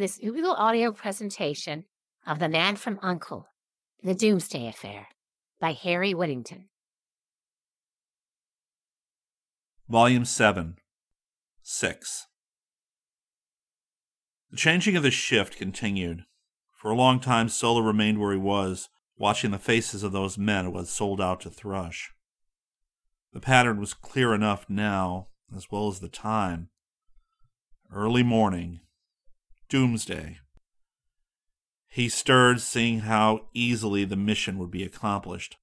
This Ubigo audio presentation of The Man from Uncle, The Doomsday Affair by Harry Whittington. Volume 7 6 The changing of the shift continued. For a long time, Solo remained where he was, watching the faces of those men who had sold out to Thrush. The pattern was clear enough now, as well as the time. Early morning, Doomsday. He stirred, seeing how easily the mission would be accomplished.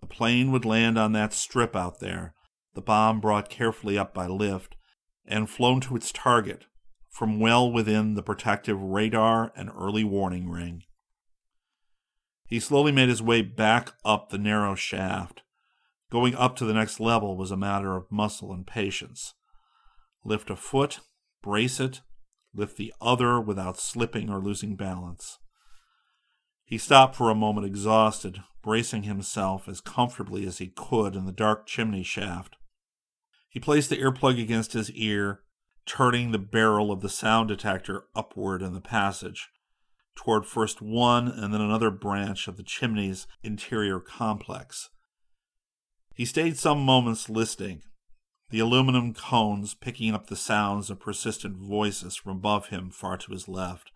A plane would land on that strip out there, the bomb brought carefully up by lift, and flown to its target from well within the protective radar and early warning ring. He slowly made his way back up the narrow shaft. Going up to the next level was a matter of muscle and patience. Lift a foot, brace it, lift the other without slipping or losing balance. He stopped for a moment, exhausted, bracing himself as comfortably as he could in the dark chimney shaft. He placed the earplug against his ear, turning the barrel of the sound detector upward in the passage, toward first one and then another branch of the chimney's interior complex. He stayed some moments listening, the aluminum cones picking up the sounds of persistent voices from above him far to his left.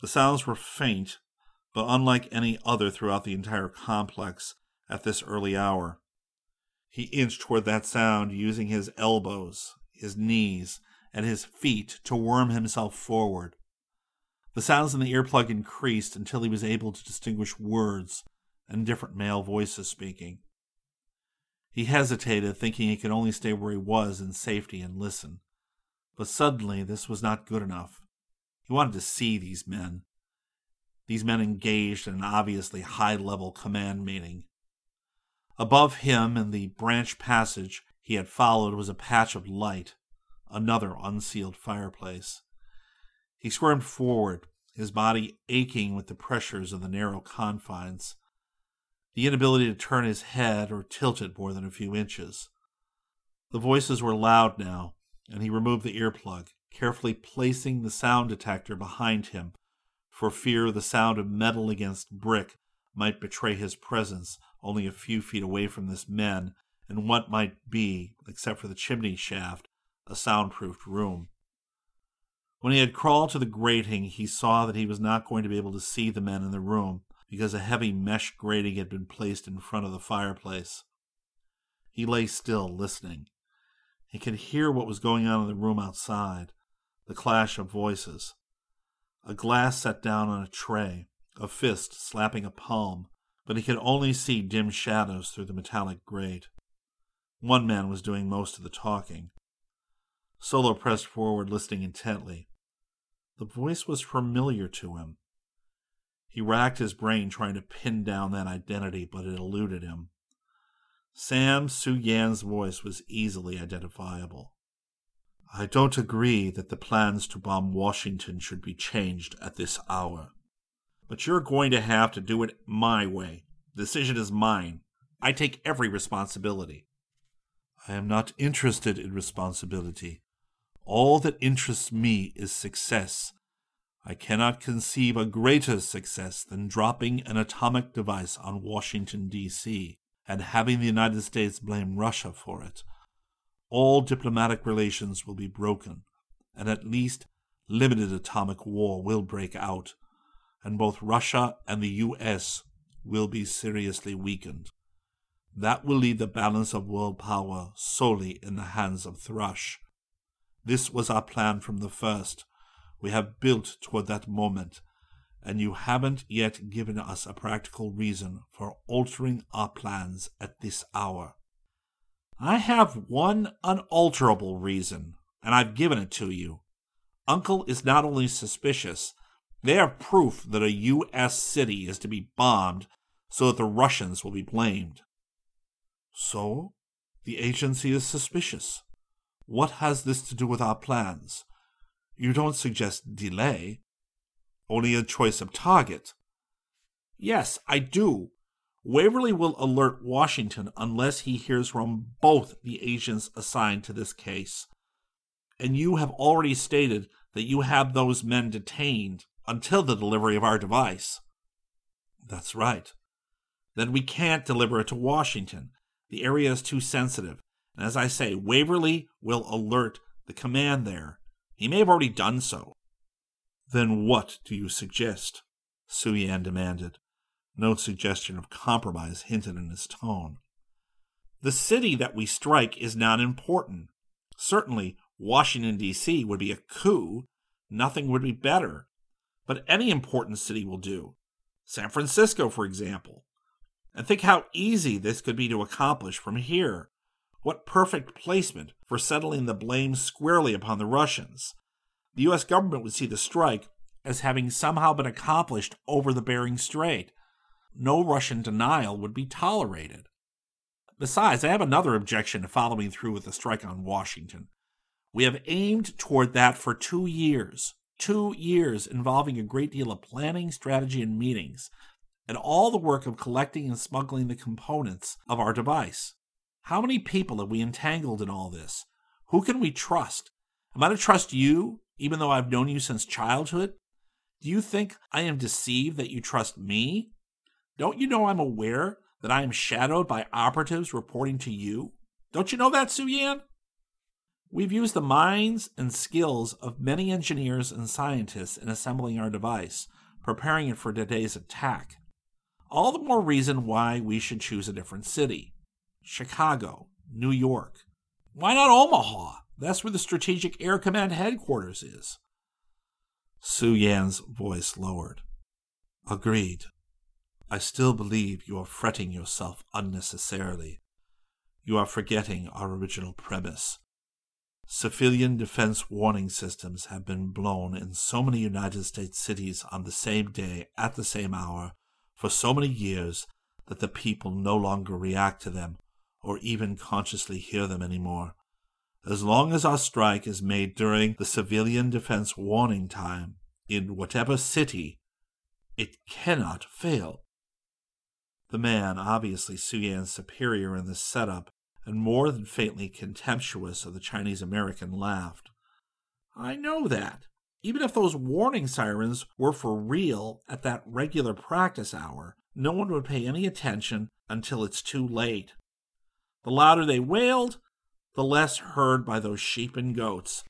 The sounds were faint, but unlike any other throughout the entire complex at this early hour. He inched toward that sound, using his elbows, his knees, and his feet to worm himself forward. The sounds in the earplug increased until he was able to distinguish words and different male voices speaking. He hesitated, thinking he could only stay where he was in safety and listen. But suddenly, this was not good enough. He wanted to see these men. These men engaged in an obviously high level command meeting. Above him, in the branch passage he had followed, was a patch of light, another unsealed fireplace. He squirmed forward, his body aching with the pressures of the narrow confines the inability to turn his head or tilt it more than a few inches. The voices were loud now, and he removed the earplug, carefully placing the sound detector behind him for fear the sound of metal against brick might betray his presence only a few feet away from this men and what might be, except for the chimney shaft, a soundproofed room. When he had crawled to the grating, he saw that he was not going to be able to see the men in the room, because a heavy mesh grating had been placed in front of the fireplace. He lay still, listening. He could hear what was going on in the room outside the clash of voices. A glass set down on a tray, a fist slapping a palm, but he could only see dim shadows through the metallic grate. One man was doing most of the talking. Solo pressed forward, listening intently. The voice was familiar to him. He racked his brain trying to pin down that identity, but it eluded him. Sam Su Yan's voice was easily identifiable. I don't agree that the plans to bomb Washington should be changed at this hour. But you're going to have to do it my way. The decision is mine. I take every responsibility. I am not interested in responsibility. All that interests me is success, I cannot conceive a greater success than dropping an atomic device on Washington, D.C., and having the United States blame Russia for it. All diplomatic relations will be broken, and at least limited atomic war will break out, and both Russia and the U.S. will be seriously weakened. That will leave the balance of world power solely in the hands of Thrush. This was our plan from the first, we have built toward that moment, and you haven't yet given us a practical reason for altering our plans at this hour. I have one unalterable reason, and I've given it to you. Uncle is not only suspicious, they have proof that a U.S. city is to be bombed so that the Russians will be blamed. So, the agency is suspicious. What has this to do with our plans? You don't suggest delay, only a choice of target. Yes, I do. Waverly will alert Washington unless he hears from both the agents assigned to this case. And you have already stated that you have those men detained until the delivery of our device. That's right. Then we can't deliver it to Washington. The area is too sensitive. And as I say, Waverly will alert the command there. He may have already done so. Then what do you suggest? Su Yan demanded. No suggestion of compromise hinted in his tone. The city that we strike is not important. Certainly, Washington, D.C. would be a coup. Nothing would be better. But any important city will do. San Francisco, for example. And think how easy this could be to accomplish from here. What perfect placement for settling the blame squarely upon the Russians. The U.S. government would see the strike as having somehow been accomplished over the Bering Strait. No Russian denial would be tolerated. Besides, I have another objection to following through with the strike on Washington. We have aimed toward that for two years. Two years involving a great deal of planning, strategy, and meetings, and all the work of collecting and smuggling the components of our device. How many people have we entangled in all this? Who can we trust? Am I to trust you, even though I've known you since childhood? Do you think I am deceived that you trust me? Don't you know I'm aware that I am shadowed by operatives reporting to you? Don't you know that, Su Yan? We've used the minds and skills of many engineers and scientists in assembling our device, preparing it for today's attack. All the more reason why we should choose a different city. Chicago, New York. Why not Omaha? That's where the Strategic Air Command headquarters is. Su Yan's voice lowered. Agreed. I still believe you are fretting yourself unnecessarily. You are forgetting our original premise. Civilian defense warning systems have been blown in so many United States cities on the same day at the same hour for so many years that the people no longer react to them or even consciously hear them anymore. As long as our strike is made during the civilian defense warning time, in whatever city, it cannot fail. The man, obviously Su Yan's superior in this setup, and more than faintly contemptuous of the Chinese American, laughed. I know that. Even if those warning sirens were for real at that regular practice hour, no one would pay any attention until it's too late. The louder they wailed, the less heard by those sheep and goats.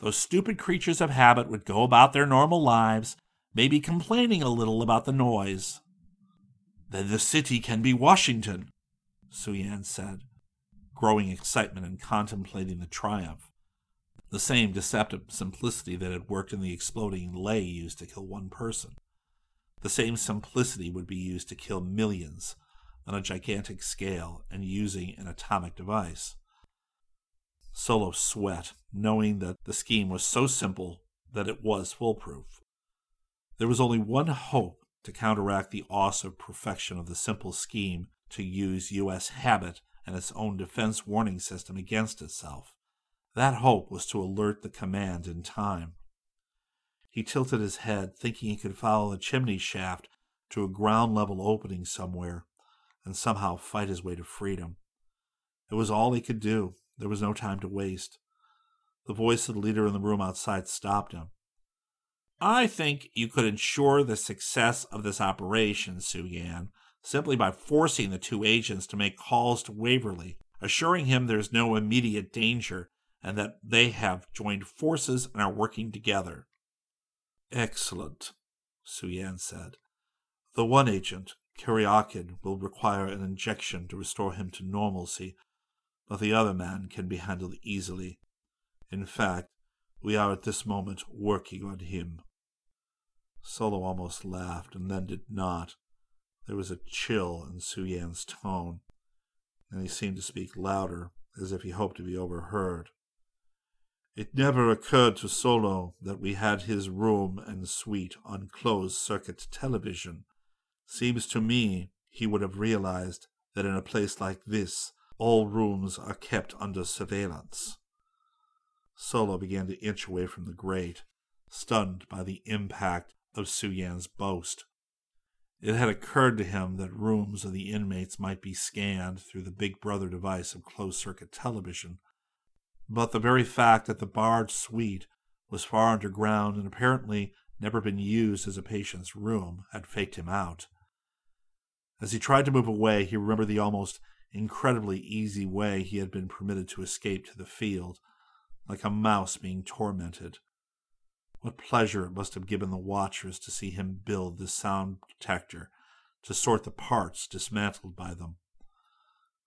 Those stupid creatures of habit would go about their normal lives, maybe complaining a little about the noise. Then the city can be Washington, Su Yan said, growing excitement and contemplating the triumph. The same deceptive simplicity that had worked in the exploding lei used to kill one person. The same simplicity would be used to kill millions on a gigantic scale and using an atomic device. Solo sweat, knowing that the scheme was so simple that it was foolproof. There was only one hope to counteract the awesome perfection of the simple scheme to use U.S. habit and its own defense warning system against itself. That hope was to alert the command in time. He tilted his head, thinking he could follow the chimney shaft to a ground level opening somewhere and somehow fight his way to freedom. It was all he could do. There was no time to waste. The voice of the leader in the room outside stopped him. I think you could ensure the success of this operation, Su Yan, simply by forcing the two agents to make calls to Waverly, assuring him there's no immediate danger and that they have joined forces and are working together. Excellent, Su Yan said. The one agent, Kuryakin will require an injection to restore him to normalcy, but the other man can be handled easily. In fact, we are at this moment working on him. Solo almost laughed and then did not. There was a chill in Su Yan's tone, and he seemed to speak louder, as if he hoped to be overheard. It never occurred to Solo that we had his room and suite on closed circuit television. Seems to me he would have realized that in a place like this, all rooms are kept under surveillance. Solo began to inch away from the grate, stunned by the impact of Su Yan's boast. It had occurred to him that rooms of the inmates might be scanned through the Big Brother device of closed circuit television, but the very fact that the barred suite was far underground and apparently never been used as a patient's room, had faked him out. As he tried to move away, he remembered the almost incredibly easy way he had been permitted to escape to the field, like a mouse being tormented. What pleasure it must have given the watchers to see him build this sound detector, to sort the parts dismantled by them.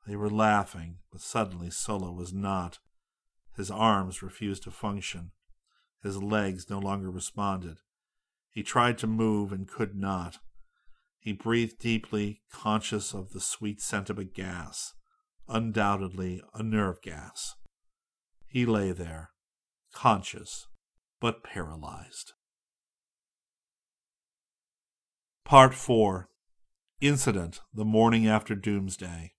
They were laughing, but suddenly Solo was not. His arms refused to function. His legs no longer responded. He tried to move and could not. He breathed deeply, conscious of the sweet scent of a gas, undoubtedly a nerve gas. He lay there, conscious, but paralyzed. Part 4 Incident the morning after Doomsday.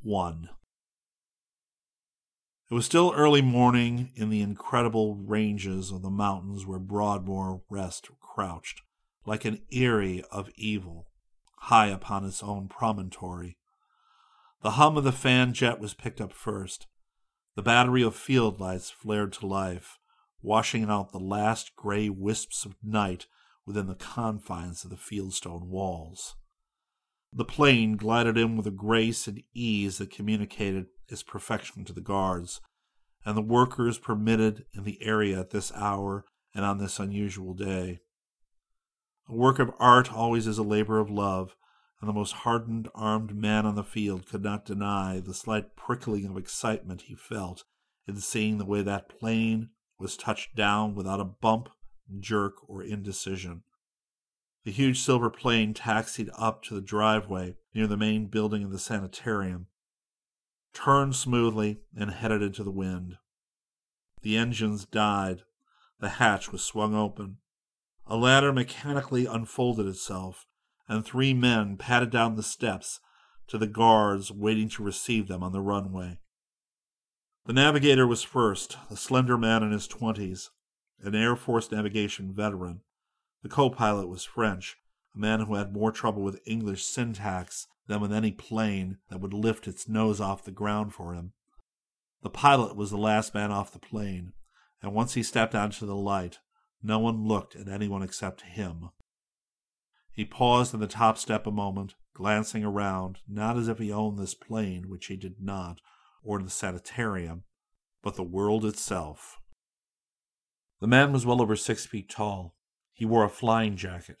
1. It was still early morning in the incredible ranges of the mountains where Broadmoor Rest crouched like an eyrie of evil, high upon its own promontory. The hum of the fan jet was picked up first. The battery of field lights flared to life, washing out the last gray wisps of night within the confines of the fieldstone walls. The plane glided in with a grace and ease that communicated its perfection to the guards, and the workers permitted in the area at this hour and on this unusual day. A work of art always is a labor of love, and the most hardened armed man on the field could not deny the slight prickling of excitement he felt in seeing the way that plane was touched down without a bump, jerk, or indecision. The huge silver plane taxied up to the driveway near the main building of the sanitarium, turned smoothly, and headed into the wind. The engines died. The hatch was swung open. A ladder mechanically unfolded itself, and three men padded down the steps to the guards waiting to receive them on the runway. The navigator was first, a slender man in his twenties, an Air Force navigation veteran. The co pilot was French, a man who had more trouble with English syntax than with any plane that would lift its nose off the ground for him. The pilot was the last man off the plane, and once he stepped onto the light, no one looked at anyone except him. He paused on the top step a moment, glancing around, not as if he owned this plane, which he did not, or the sanitarium, but the world itself. The man was well over six feet tall. He wore a flying jacket,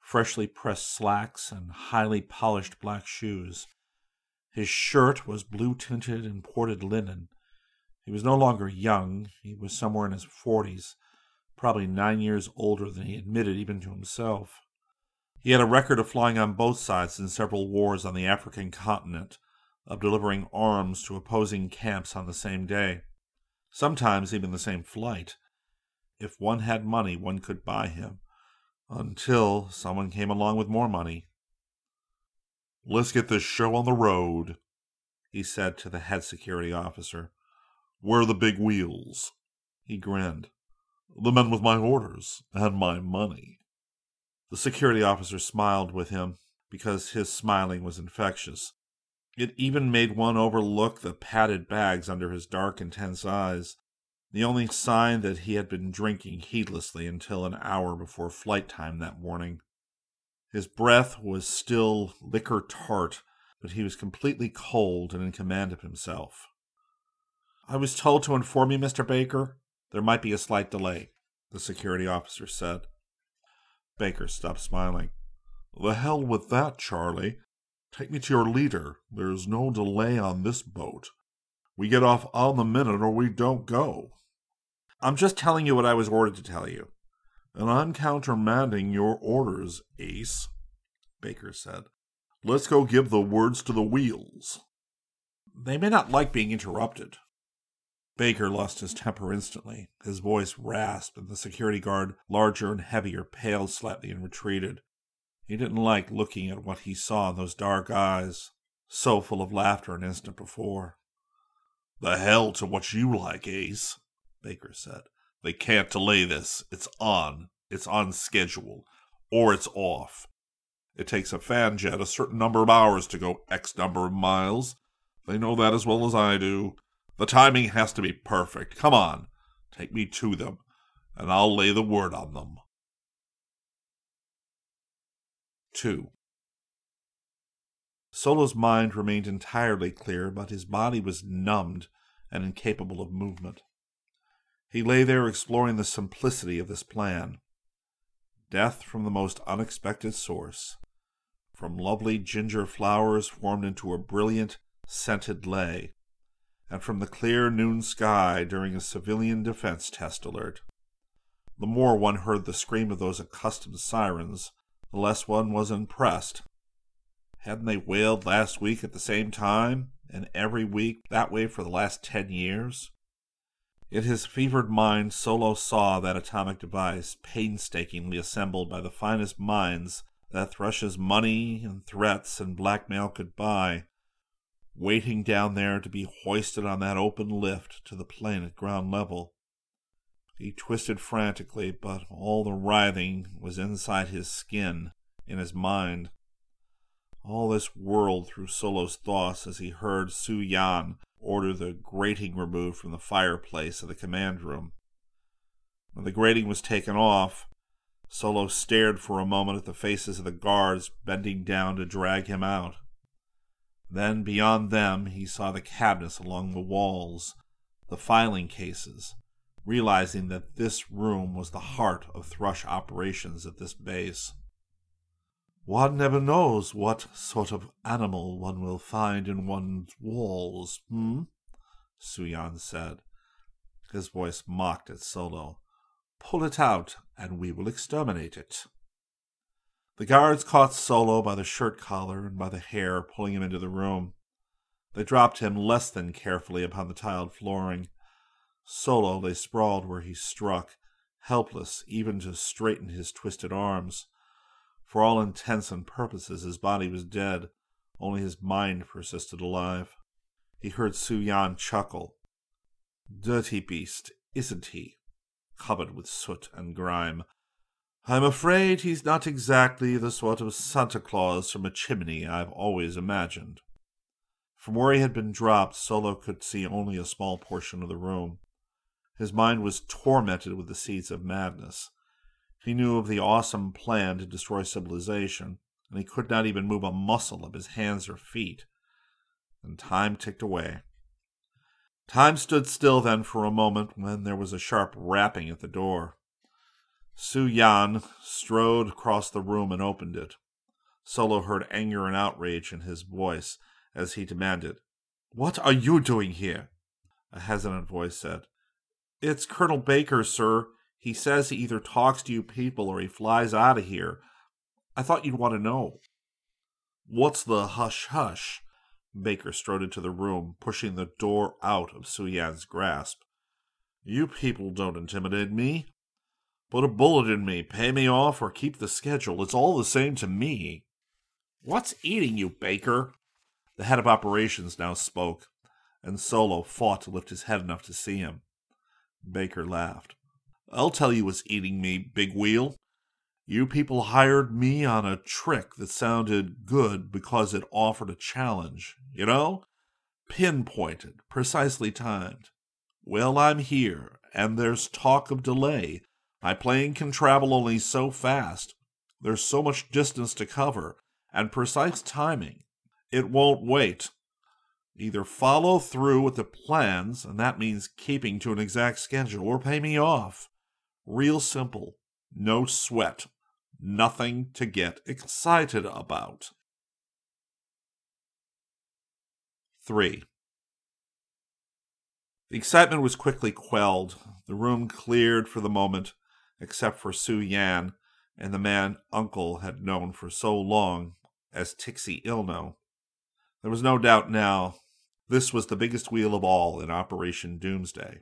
freshly pressed slacks, and highly polished black shoes. His shirt was blue tinted imported linen. He was no longer young, he was somewhere in his forties, probably nine years older than he admitted even to himself. He had a record of flying on both sides in several wars on the African continent, of delivering arms to opposing camps on the same day, sometimes even the same flight. If one had money, one could buy him, until someone came along with more money. Let's get this show on the road, he said to the head security officer. Where are the big wheels? He grinned. The men with my orders and my money. The security officer smiled with him because his smiling was infectious. It even made one overlook the padded bags under his dark, intense eyes, the only sign that he had been drinking heedlessly until an hour before flight time that morning. His breath was still liquor tart, but he was completely cold and in command of himself. I was told to inform you, Mr. Baker, there might be a slight delay, the security officer said. Baker stopped smiling. The hell with that, Charlie. Take me to your leader. There's no delay on this boat. We get off on the minute or we don't go. I'm just telling you what I was ordered to tell you. And I'm countermanding your orders, Ace, Baker said. Let's go give the words to the wheels. They may not like being interrupted, Baker lost his temper instantly. His voice rasped, and the security guard, larger and heavier, paled slightly and retreated. He didn't like looking at what he saw in those dark eyes, so full of laughter an instant before. The hell to what you like, Ace, Baker said. They can't delay this. It's on. It's on schedule. Or it's off. It takes a fan jet a certain number of hours to go X number of miles. They know that as well as I do. The timing has to be perfect. Come on. Take me to them, and I'll lei the word on them. 2. Solo's mind remained entirely clear, but his body was numbed and incapable of movement. He lay there exploring the simplicity of this plan. Death from the most unexpected source, from lovely ginger flowers formed into a brilliant, scented lay, and from the clear noon sky during a civilian defense test alert. The more one heard the scream of those accustomed sirens, the less one was impressed. Hadn't they wailed last week at the same time, and every week that way for the last ten years? In his fevered mind, Solo saw that atomic device painstakingly assembled by the finest minds that Thrush's money and threats and blackmail could buy, waiting down there to be hoisted on that open lift to the plane at ground level. He twisted frantically, but all the writhing was inside his skin, in his mind. All this whirled through Solo's thoughts as he heard Su Yan order the grating removed from the fireplace of the command room. When the grating was taken off, Solo stared for a moment at the faces of the guards bending down to drag him out. Then, beyond them, he saw the cabinets along the walls, the filing cases, realizing that this room was the heart of Thrush operations at this base. One never knows what sort of animal one will find in one's walls, hmm? Su Yan said. His voice mocked at Solo. Pull it out, and we will exterminate it. The guards caught Solo by the shirt collar and by the hair, pulling him into the room. They dropped him less than carefully upon the tiled flooring. Solo lay sprawled where he struck, helpless even to straighten his twisted arms. For all intents and purposes, his body was dead, only his mind persisted alive. He heard Su Yan chuckle. Dirty beast, isn't he? Covered with soot and grime. I'm afraid he's not exactly the sort of Santa Claus from a chimney I've always imagined. From where he had been dropped, Solo could see only a small portion of the room. His mind was tormented with the seeds of madness. He knew of the awesome plan to destroy civilization, and he could not even move a muscle of his hands or feet. And time ticked away. Time stood still then for a moment when there was a sharp rapping at the door. Su Yan strode across the room and opened it. Solo heard anger and outrage in his voice as he demanded, What are you doing here? A hesitant voice said, It's Colonel Baker, sir. He says he either talks to you people or he flies out of here. I thought you'd want to know. What's the hush hush? Baker strode into the room, pushing the door out of Su Yan's grasp. You people don't intimidate me. Put a bullet in me, pay me off, or keep the schedule. It's all the same to me. What's eating you, Baker? The head of operations now spoke, and Solo fought to lift his head enough to see him. Baker laughed. I'll tell you what's eating me, Big Wheel. You people hired me on a trick that sounded good because it offered a challenge, you know? Pinpointed, precisely timed. Well, I'm here, and there's talk of delay, my plane can travel only so fast. There's so much distance to cover, and precise timing. It won't wait. Either follow through with the plans, and that means keeping to an exact schedule, or pay me off. Real simple. No sweat. Nothing to get excited about. 3. The excitement was quickly quelled. The room cleared for the moment, except for Su Yan and the man Uncle had known for so long as Tixie Ilno. There was no doubt now this was the biggest wheel of all in Operation Doomsday.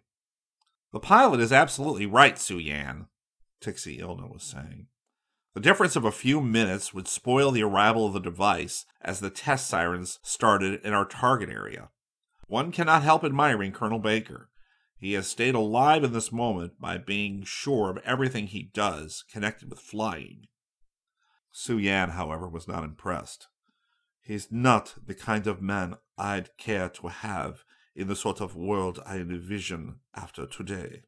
The pilot is absolutely right, Su Yan, Tixie Ilno was saying. The difference of a few minutes would spoil the arrival of the device as the test sirens started in our target area. One cannot help admiring Colonel Baker. He has stayed alive in this moment by being sure of everything he does connected with flying. Su Yan, however, was not impressed. He's not the kind of man I'd care to have in the sort of world I envision after today.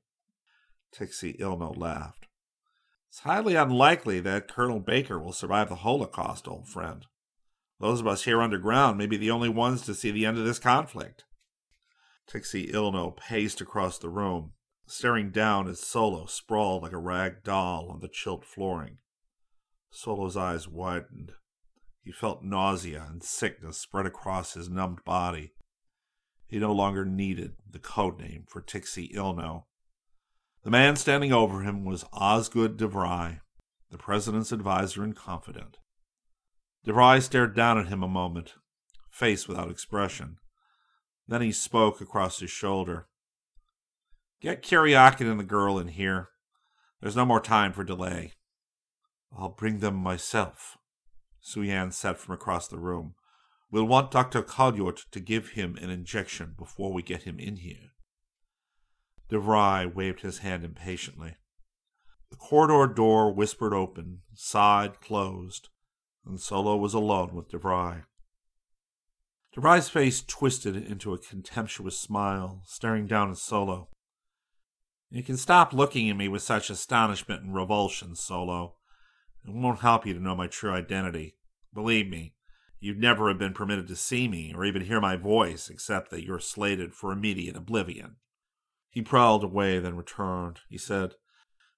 Tixie Ilno laughed. It's highly unlikely that Colonel Baker will survive the Holocaust, old friend. Those of us here underground may be the only ones to see the end of this conflict. Tixie Ilno paced across the room, staring down at Solo sprawled like a rag doll on the chilled flooring. Solo's eyes widened. He felt nausea and sickness spread across his numbed body. He no longer needed the code name for Tixie Ilno. The man standing over him was Osgood DeVry, the president's advisor and confidant. DeVry stared down at him a moment, face without expression. Then he spoke across his shoulder. Get Kuryakin and the girl in here. There's no more time for delay. I'll bring them myself, Su Yan said from across the room. We'll want Dr. Kalyurt to give him an injection before we get him in here. DeVry waved his hand impatiently. The corridor door whispered open, sighed, closed, and Solo was alone with DeVry. DeVry's face twisted into a contemptuous smile, staring down at Solo. You can stop looking at me with such astonishment and revulsion, Solo. It won't help you to know my true identity. Believe me, you'd never have been permitted to see me or even hear my voice except that you're slated for immediate oblivion. He prowled away, then returned. He said,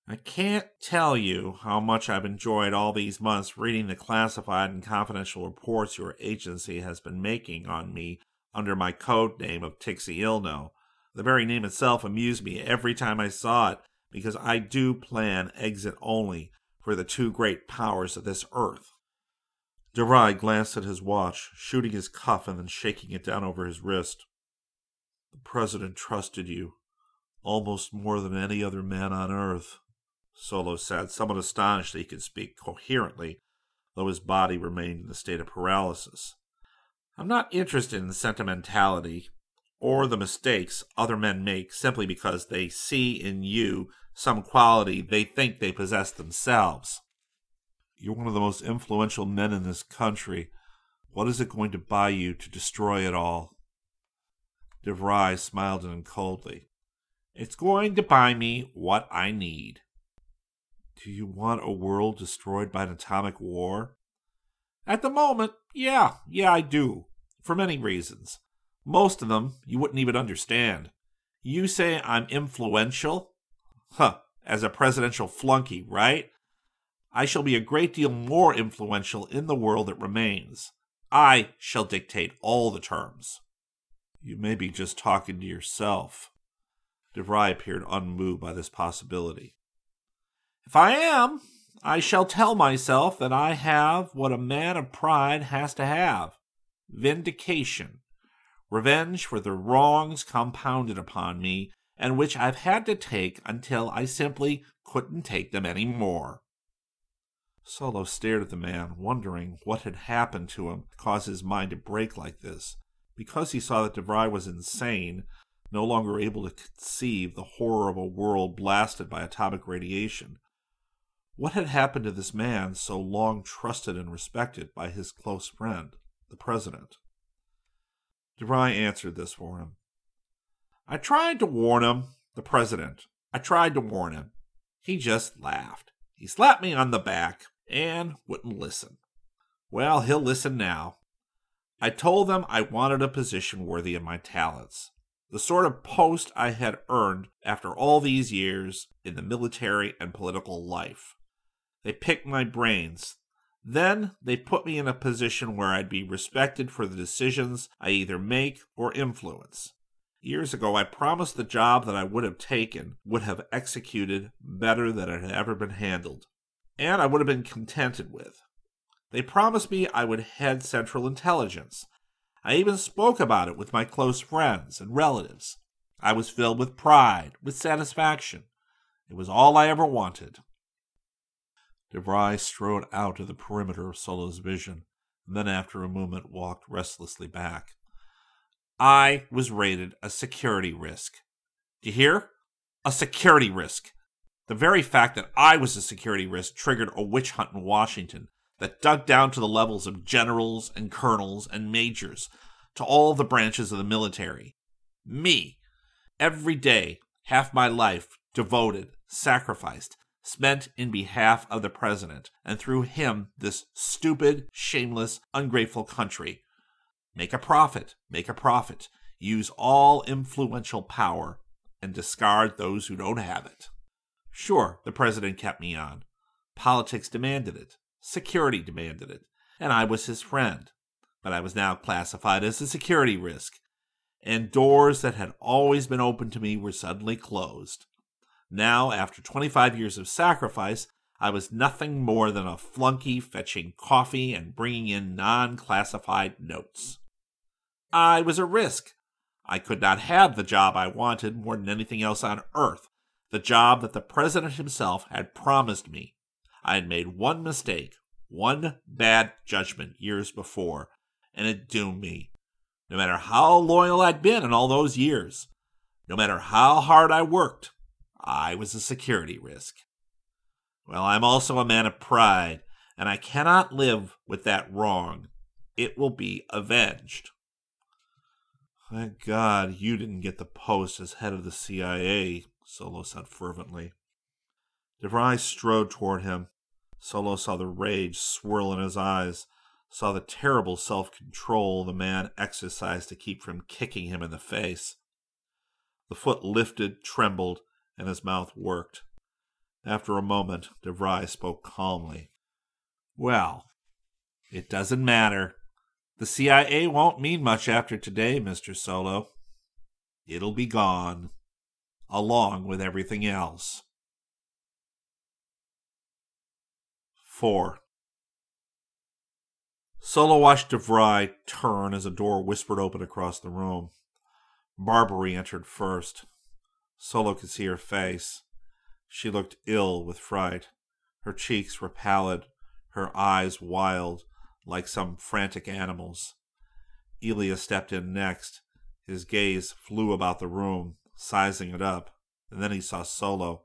I can't tell you how much I've enjoyed all these months reading the classified and confidential reports your agency has been making on me under my code name of Tixie Ilno. The very name itself amused me every time I saw it because I do plan exit only for the two great powers of this earth. DeVry glanced at his watch, shooting his cuff and then shaking it down over his wrist. The president trusted you almost more than any other man on earth. Solo said, somewhat astonished that he could speak coherently, though his body remained in a state of paralysis. I'm not interested in sentimentality or the mistakes other men make simply because they see in you some quality they think they possess themselves. You're one of the most influential men in this country. What is it going to buy you to destroy it all? DeVry smiled at him coldly. It's going to buy me what I need. Do you want a world destroyed by an atomic war? At the moment, yeah, yeah, I do. For many reasons. Most of them you wouldn't even understand. You say I'm influential? Huh, as a presidential flunky, right? I shall be a great deal more influential in the world that remains. I shall dictate all the terms. You may be just talking to yourself. DeVry appeared unmoved by this possibility. If I am, I shall tell myself that I have what a man of pride has to have vindication, revenge for the wrongs compounded upon me, and which I've had to take until I simply couldn't take them any more. Solo stared at the man, wondering what had happened to him to cause his mind to break like this. Because he saw that DeVry was insane, no longer able to conceive the horror of a world blasted by atomic radiation, what had happened to this man so long trusted and respected by his close friend, the president? DeVry answered this for him. I tried to warn him, the president. I tried to warn him. He just laughed. He slapped me on the back and wouldn't listen. Well, he'll listen now. I told them I wanted a position worthy of my talents, the sort of post I had earned after all these years in the military and political life. They picked my brains. Then they put me in a position where I'd be respected for the decisions I either make or influence. Years ago, I promised the job that I would have taken would have executed better than it had ever been handled, and I would have been contented with. They promised me I would head Central Intelligence. I even spoke about it with my close friends and relatives. I was filled with pride, with satisfaction. It was all I ever wanted. DeVry strode out to the perimeter of Solo's vision, and then after a moment walked restlessly back. I was rated a security risk. Do you hear? A security risk. The very fact that I was a security risk triggered a witch hunt in Washington that dug down to the levels of generals and colonels and majors, to all the branches of the military. Me. Every day, half my life, devoted, sacrificed, spent in behalf of the president, and through him, this stupid, shameless, ungrateful country. Make a profit, make a profit. Use all influential power and discard those who don't have it. Sure, the president kept me on. Politics demanded it, security demanded it, and I was his friend. But I was now classified as a security risk, and doors that had always been open to me were suddenly closed. Now, after 25 years of sacrifice, I was nothing more than a flunky fetching coffee and bringing in non classified notes. I was a risk. I could not have the job I wanted more than anything else on earth, the job that the president himself had promised me. I had made one mistake, one bad judgment years before, and it doomed me. No matter how loyal I'd been in all those years, no matter how hard I worked, I was a security risk. Well, I'm also a man of pride, and I cannot live with that wrong. It will be avenged. Thank God you didn't get the post as head of the CIA, Solo said fervently. DeVry strode toward him. Solo saw the rage swirl in his eyes, saw the terrible self control the man exercised to keep from kicking him in the face. The foot lifted, trembled, and his mouth worked. After a moment, DeVry spoke calmly. Well, it doesn't matter. The CIA won't mean much after today, Mr. Solo. It'll be gone, along with everything else. 4. Solo watched DeVry turn as a door whispered open across the room. Barbary entered first. Solo could see her face. She looked ill with fright. Her cheeks were pallid, her eyes wild, like some frantic animal's. Illya stepped in next. His gaze flew about the room, sizing it up, and then he saw Solo.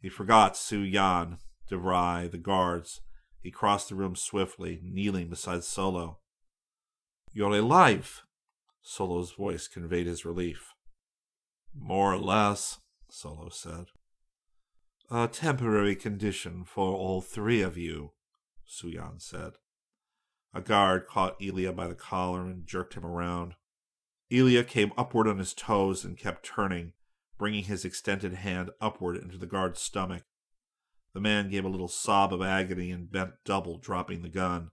He forgot Su Yan, DeVry, the guards. He crossed the room swiftly, kneeling beside Solo. You're alive! Solo's voice conveyed his relief. More or less, Solo said. A temporary condition for all three of you, Su Yan said. A guard caught Illya by the collar and jerked him around. Illya came upward on his toes and kept turning, bringing his extended hand upward into the guard's stomach. The man gave a little sob of agony and bent double, dropping the gun.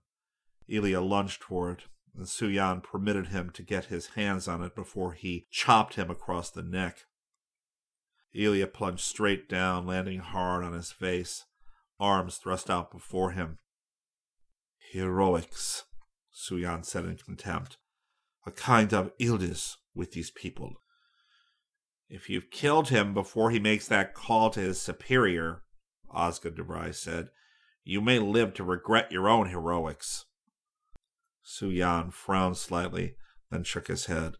Illya lunged for it, and Su Yan permitted him to get his hands on it before he chopped him across the neck. Illya plunged straight down, landing hard on his face, arms thrust out before him. Heroics, Su Yan said in contempt. A kind of illness with these people. If you've killed him before he makes that call to his superior, Osgood DeVry said. You may live to regret your own heroics. Su Yan frowned slightly, then shook his head.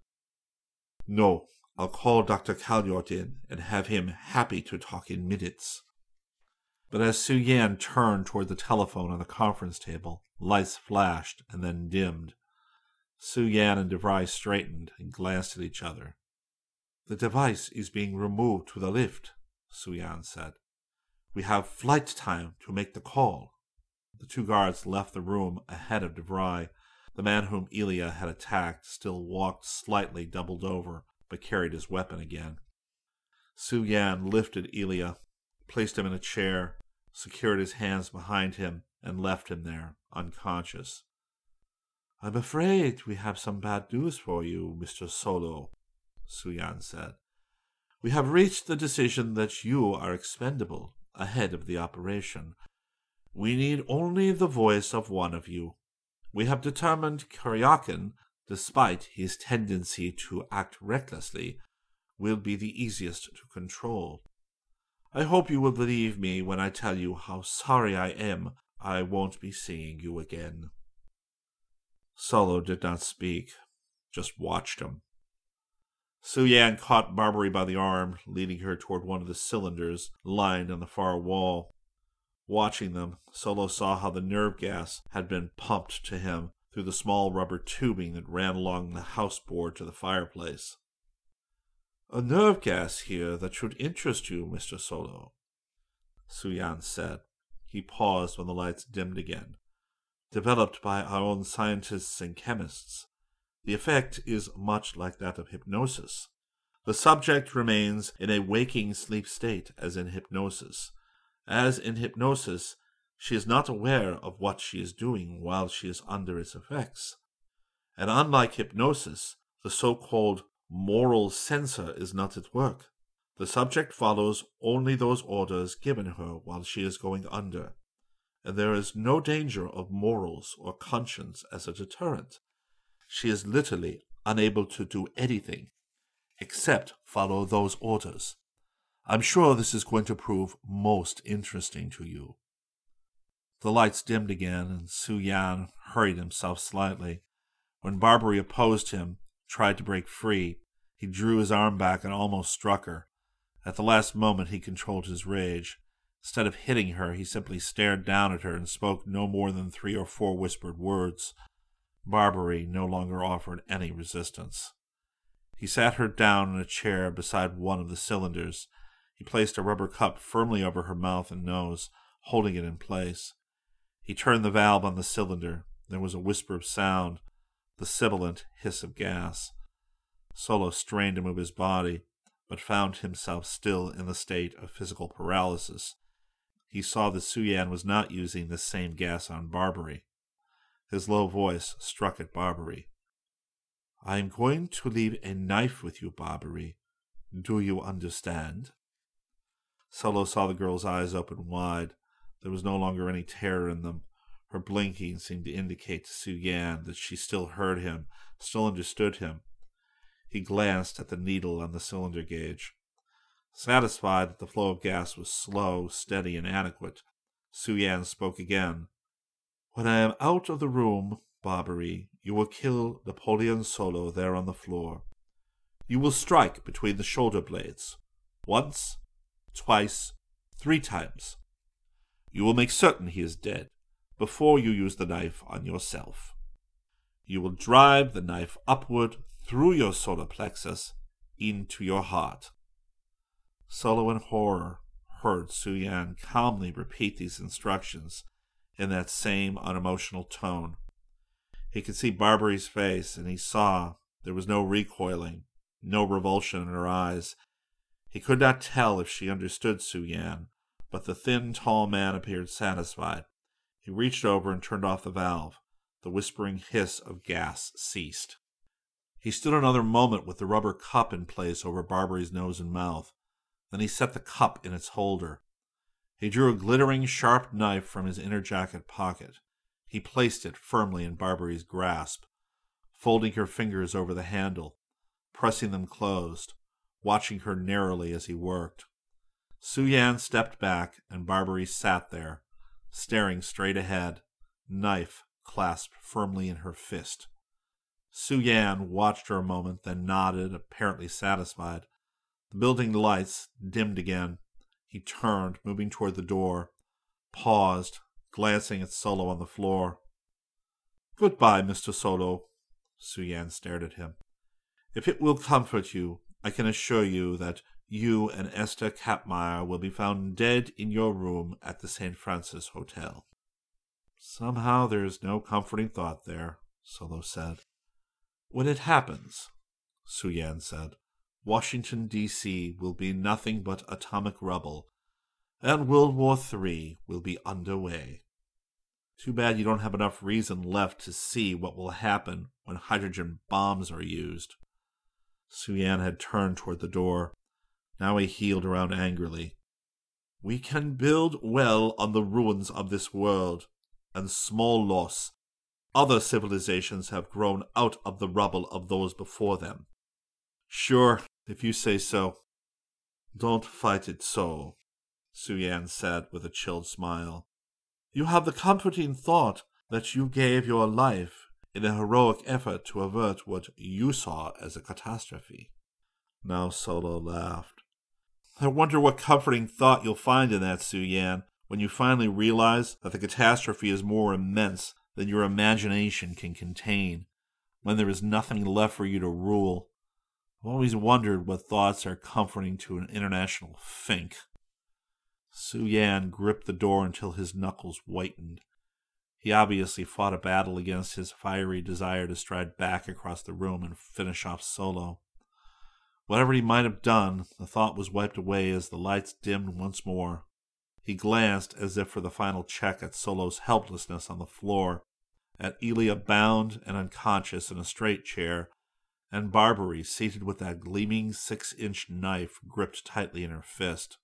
No, I'll call Dr. Calyort in and have him happy to talk in minutes. But as Su Yan turned toward the telephone on the conference table, lights flashed and then dimmed. Su Yan and DeVry straightened and glanced at each other. The device is being removed to the lift, Su Yan said. We have flight time to make the call. The two guards left the room ahead of DeVry. The man whom Illya had attacked still walked slightly doubled over, but carried his weapon again. Su Yan lifted Illya, placed him in a chair, secured his hands behind him, and left him there, unconscious. I'm afraid we have some bad news for you, Mr. Solo, Su Yan said. We have reached the decision that you are expendable ahead of the operation. We need only the voice of one of you. We have determined Kuryakin, despite his tendency to act recklessly, will be the easiest to control. I hope you will believe me when I tell you how sorry I am I won't be seeing you again. Solo did not speak, just watched him. Su Yan caught Barbary by the arm, leading her toward one of the cylinders lined on the far wall. Watching them, Solo saw how the nerve gas had been pumped to him through the small rubber tubing that ran along the house board to the fireplace. A nerve gas here that should interest you, Mr. Solo. Su-Yan said. He paused when the lights dimmed again. Developed by our own scientists and chemists. The effect is much like that of hypnosis. The subject remains in a waking sleep state, as in hypnosis. As in hypnosis, she is not aware of what she is doing while she is under its effects. And unlike hypnosis, the so called moral censor is not at work. The subject follows only those orders given her while she is going under, and there is no danger of morals or conscience as a deterrent. She is literally unable to do anything except follow those orders. I'm sure this is going to prove most interesting to you. The lights dimmed again, and Su-Yan hurried himself slightly. When Barbary opposed him, tried to break free, he drew his arm back and almost struck her. At the last moment, he controlled his rage. Instead of hitting her, he simply stared down at her and spoke no more than three or four whispered words. Barbary no longer offered any resistance. He sat her down in a chair beside one of the cylinders. He placed a rubber cup firmly over her mouth and nose, holding it in place. He turned the valve on the cylinder. There was a whisper of sound, the sibilant hiss of gas. Solo strained to move his body, but found himself still in the state of physical paralysis. He saw that Su-Yan was not using the same gas on Barbary. His low voice struck at Barbary. I am going to leave a knife with you, Barbary. Do you understand? Solo saw the girl's eyes open wide. There was no longer any terror in them. Her blinking seemed to indicate to Su-Yan that she still heard him, still understood him. He glanced at the needle on the cylinder gauge. Satisfied that the flow of gas was slow, steady, and adequate, Su-Yan spoke again. When I am out of the room, Barbary, you will kill Napoleon Solo there on the floor. You will strike between the shoulder blades. Once, twice, three times. You will make certain he is dead before you use the knife on yourself. You will drive the knife upward through your solar plexus into your heart. Solo in horror heard Su-Yan calmly repeat these instructions in that same unemotional tone. He could see Barbary's face, and he saw there was no recoiling, no revulsion in her eyes. He could not tell if she understood Su-Yan, but the thin, tall man appeared satisfied. He reached over and turned off the valve. The whispering hiss of gas ceased. He stood another moment with the rubber cup in place over Barbary's nose and mouth. Then he set the cup in its holder. He drew a glittering, sharp knife from his inner jacket pocket. He placed it firmly in Barbary's grasp, folding her fingers over the handle, pressing them closed, watching her narrowly as he worked. Su-Yan stepped back, and Barbary sat there, staring straight ahead, knife clasped firmly in her fist. Su-Yan watched her a moment, then nodded, apparently satisfied. The building lights dimmed again. He turned, moving toward the door, paused, glancing at Solo on the floor. Goodbye, Mr. Solo. Su-Yan stared at him. If it will comfort you, I can assure you that you and Esther Kapmeier will be found dead in your room at the St. Francis Hotel. Somehow there is no comforting thought there, Solo said. When it happens, Su-Yan said, Washington, D.C. will be nothing but atomic rubble, and World War III will be underway. Too bad you don't have enough reason left to see what will happen when hydrogen bombs are used. Su-Yan had turned toward the door. Now he heeled around angrily. We can build well on the ruins of this world, and small loss other civilizations have grown out of the rubble of those before them. Sure, if you say so. Don't fight it so, Su-Yan said with a chilled smile. You have the comforting thought that you gave your life in a heroic effort to avert what you saw as a catastrophe. Now Solo laughed. I wonder what comforting thought you'll find in that, Su-Yan, when you finally realize that the catastrophe is more immense than your imagination can contain, when there is nothing left for you to rule. I've always wondered what thoughts are comforting to an international fink. Su Yan gripped the door until his knuckles whitened. He obviously fought a battle against his fiery desire to stride back across the room and finish off Solo. Whatever he might have done, the thought was wiped away as the lights dimmed once more. He glanced as if for the final check at Solo's helplessness on the floor, at Illya bound and unconscious in a straight chair, and Barbary seated with that gleaming six inch knife gripped tightly in her fist.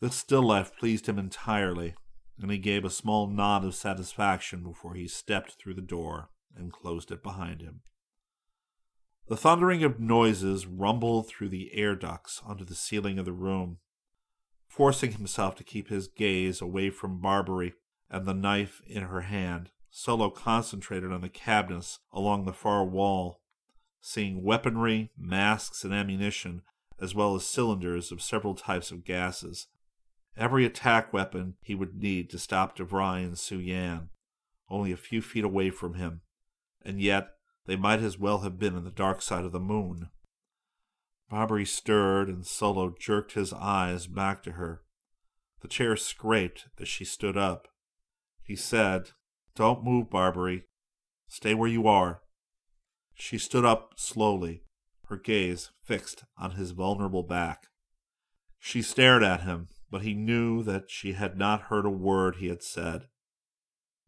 This still life pleased him entirely, and he gave a small nod of satisfaction before he stepped through the door and closed it behind him. The thundering of noises rumbled through the air ducts onto the ceiling of the room. Forcing himself to keep his gaze away from Barbary and the knife in her hand, Solo concentrated on the cabinets along the far wall, seeing weaponry, masks, and ammunition, as well as cylinders of several types of gases. Every attack weapon he would need to stop DeVry and Su Yan, only a few feet away from him, and yet they might as well have been in the dark side of the moon. Barbary stirred, and Solo jerked his eyes back to her. The chair scraped as she stood up. He said, Don't move, Barbary. Stay where you are. She stood up slowly, her gaze fixed on his vulnerable back. She stared at him, but he knew that she had not heard a word he had said.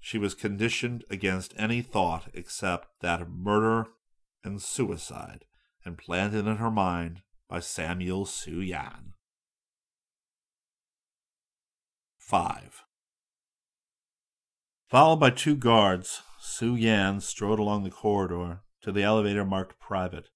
She was conditioned against any thought except that of murder and suicide, and planted in her mind by Samuel Su Yan. 5. Followed by two guards, Su Yan strode along the corridor to the elevator marked private.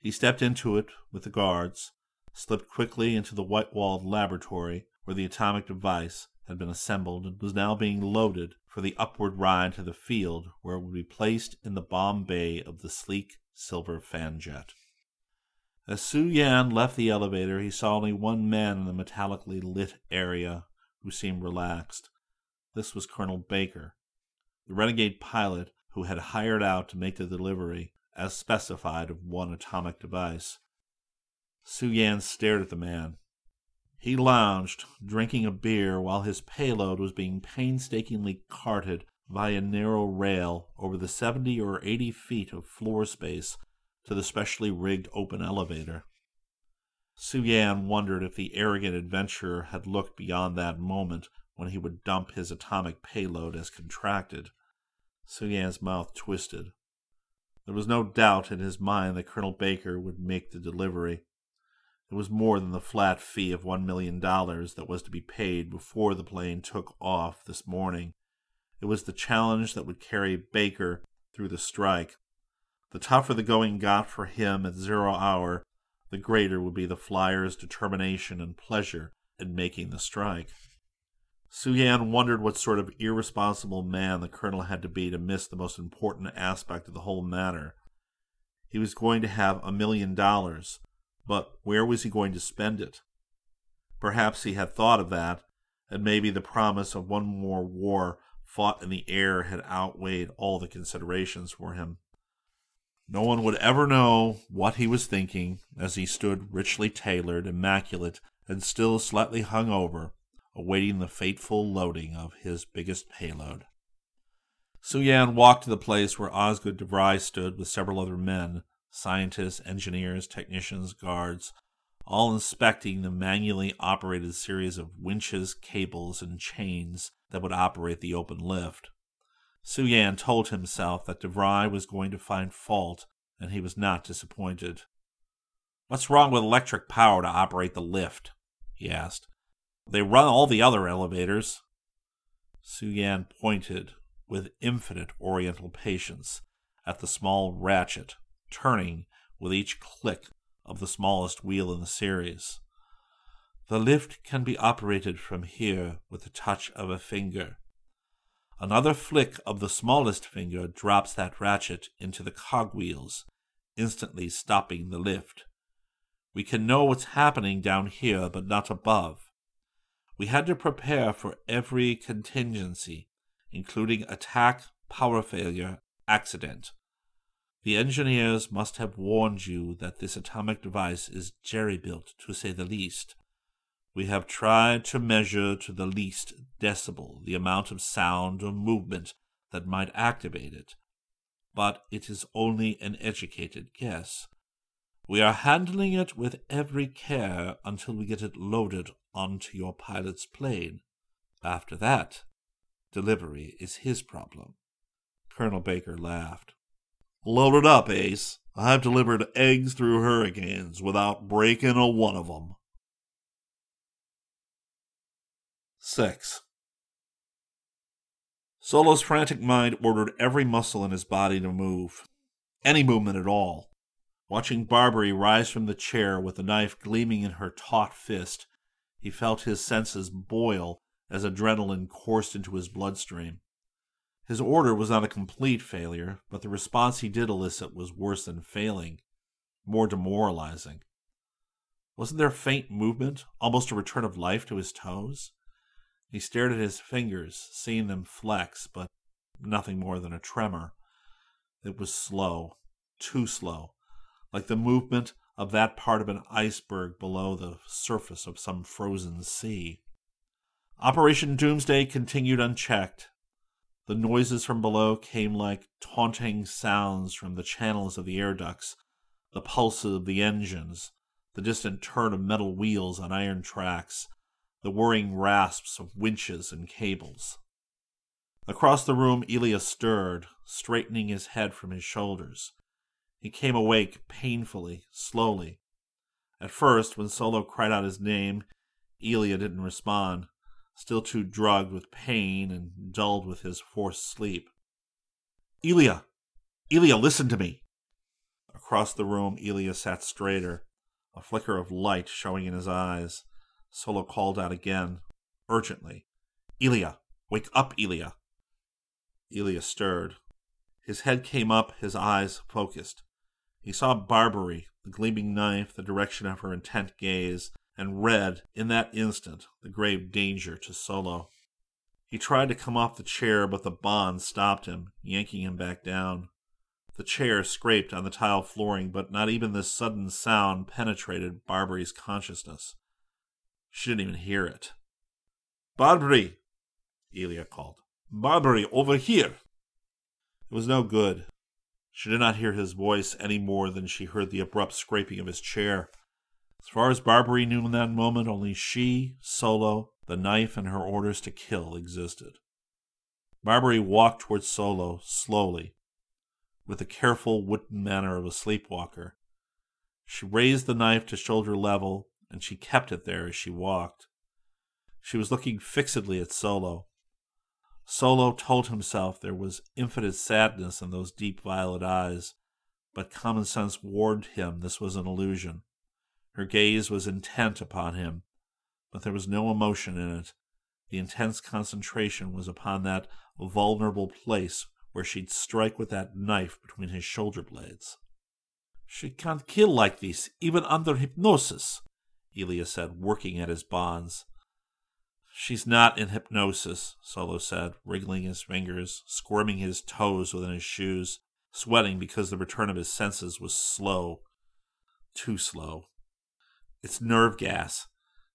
He stepped into it with the guards, slipped quickly into the white walled laboratory where the atomic device had been assembled and was now being loaded for the upward ride to the field where it would be placed in the bomb bay of the sleek silver fan jet. As Su Yan left the elevator, he saw only one man in the metallically lit area who seemed relaxed. This was Colonel Baker, the renegade pilot who had hired out to make the delivery, as specified, of one atomic device. Su Yan stared at the man. He lounged, drinking a beer, while his payload was being painstakingly carted via a narrow rail over the 70 or 80 feet of floor space to the specially rigged open elevator. Su Yan wondered if the arrogant adventurer had looked beyond that moment when he would dump his atomic payload as contracted. Su Yan's mouth twisted. There was no doubt in his mind that Colonel Baker would make the delivery. It was more than the flat fee of one million dollars that was to be paid before the plane took off this morning. It was the challenge that would carry Baker through the strike. The tougher the going got for him at zero hour, the greater would be the flyer's determination and pleasure in making the strike. Su Yan wondered what sort of irresponsible man the colonel had to be to miss the most important aspect of the whole matter. He was going to have a million dollars, but where was he going to spend it? Perhaps he had thought of that, and maybe the promise of one more war fought in the air had outweighed all the considerations for him. No one would ever know what he was thinking as he stood richly tailored, immaculate, and still slightly hung over, awaiting the fateful loading of his biggest payload. Su Yan walked to the place where Osgood DeVry stood with several other men, scientists, engineers, technicians, guards, all inspecting the manually operated series of winches, cables, and chains that would operate the open lift. Su Yan told himself that DeVry was going to find fault, and he was not disappointed. What's wrong with electric power to operate the lift? he asked. They run all the other elevators. Su Yan pointed with infinite oriental patience at the small ratchet turning with each click of the smallest wheel in the series. The lift can be operated from here with the touch of a finger. Another flick of the smallest finger drops that ratchet into the cogwheels, instantly stopping the lift. We can know what's happening down here, but not above. We had to prepare for every contingency, including attack, power failure, accident. The engineers must have warned you that this atomic device is jerry built, to say the least. We have tried to measure to the least decibel the amount of sound or movement that might activate it, but it is only an educated guess. We are handling it with every care until we get it loaded onto your pilot's plane. After that, delivery is his problem. Colonel Baker laughed. Load it up, Ace. I've delivered eggs through hurricanes without breaking a one of them. 6. Solo's frantic mind ordered every muscle in his body to move. Any movement at all. Watching Barbary rise from the chair with the knife gleaming in her taut fist, he felt his senses boil as adrenaline coursed into his bloodstream. His order was not a complete failure, but the response he did elicit was worse than failing, more demoralizing. Wasn't there faint movement, almost a return of life to his toes? He stared at his fingers, seeing them flex, but nothing more than a tremor. It was slow, too slow, like the movement of that part of an iceberg below the surface of some frozen sea. Operation Doomsday continued unchecked. The noises from below came like taunting sounds from the channels of the air ducts, the pulses of the engines, the distant turn of metal wheels on iron tracks, the whirring rasps of winches and cables. Across the room, Illya stirred, straightening his head from his shoulders. He came awake painfully, slowly. At first, when Solo cried out his name, Illya didn't respond, still too drugged with pain and dulled with his forced sleep. Illya! Illya, listen to me! Across the room, Illya sat straighter, a flicker of light showing in his eyes. Solo called out again, urgently. Illya! Wake up, Illya! Illya stirred. His head came up, his eyes focused. He saw Barbary, the gleaming knife, the direction of her intent gaze, and read, in that instant, the grave danger to Solo. He tried to come off the chair, but the bond stopped him, yanking him back down. The chair scraped on the tile flooring, but not even this sudden sound penetrated Barbary's consciousness. She didn't even hear it. Barbary, Illya called. Barbary, over here. It was no good. She did not hear his voice any more than she heard the abrupt scraping of his chair. As far as Barbary knew in that moment, only she, Solo, the knife, and her orders to kill existed. Barbary walked towards Solo slowly, with the careful wooden manner of a sleepwalker. She raised the knife to shoulder level, and she kept it there as she walked. She was looking fixedly at Solo, Solo told himself there was infinite sadness in those deep violet eyes, but common sense warned him this was an illusion. Her gaze was intent upon him, but there was no emotion in it. The intense concentration was upon that vulnerable place where she'd strike with that knife between his shoulder blades. She can't kill like this, even under hypnosis, Illya said, working at his bonds. She's not in hypnosis, Solo said, wriggling his fingers, squirming his toes within his shoes, sweating because the return of his senses was slow. Too slow. It's nerve gas.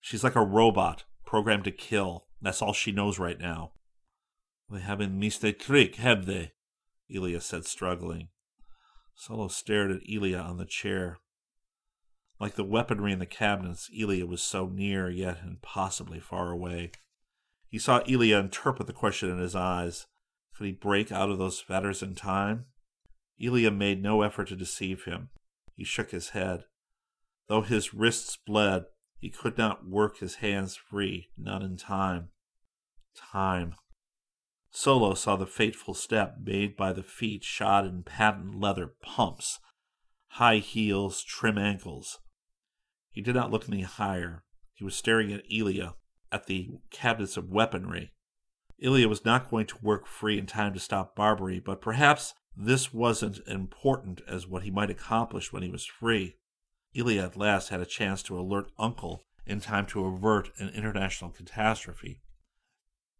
She's like a robot, programmed to kill. That's all she knows right now. They haven't missed a trick, have they? Illya said, struggling. Solo stared at Illya on the chair. Like the weaponry in the cabinets, Illya was so near, yet impossibly far away. He saw Illya interpret the question in his eyes. Could he break out of those fetters in time? Illya made no effort to deceive him. He shook his head. Though his wrists bled, he could not work his hands free, not in time. Time. Solo saw the fateful step made by the feet shod in patent leather pumps, high heels, trim ankles. He did not look any higher. He was staring at Illya, at the cabinets of weaponry. Illya was not going to work free in time to stop Barbary, but perhaps this wasn't important as what he might accomplish when he was free. Illya at last had a chance to alert Uncle in time to avert an international catastrophe.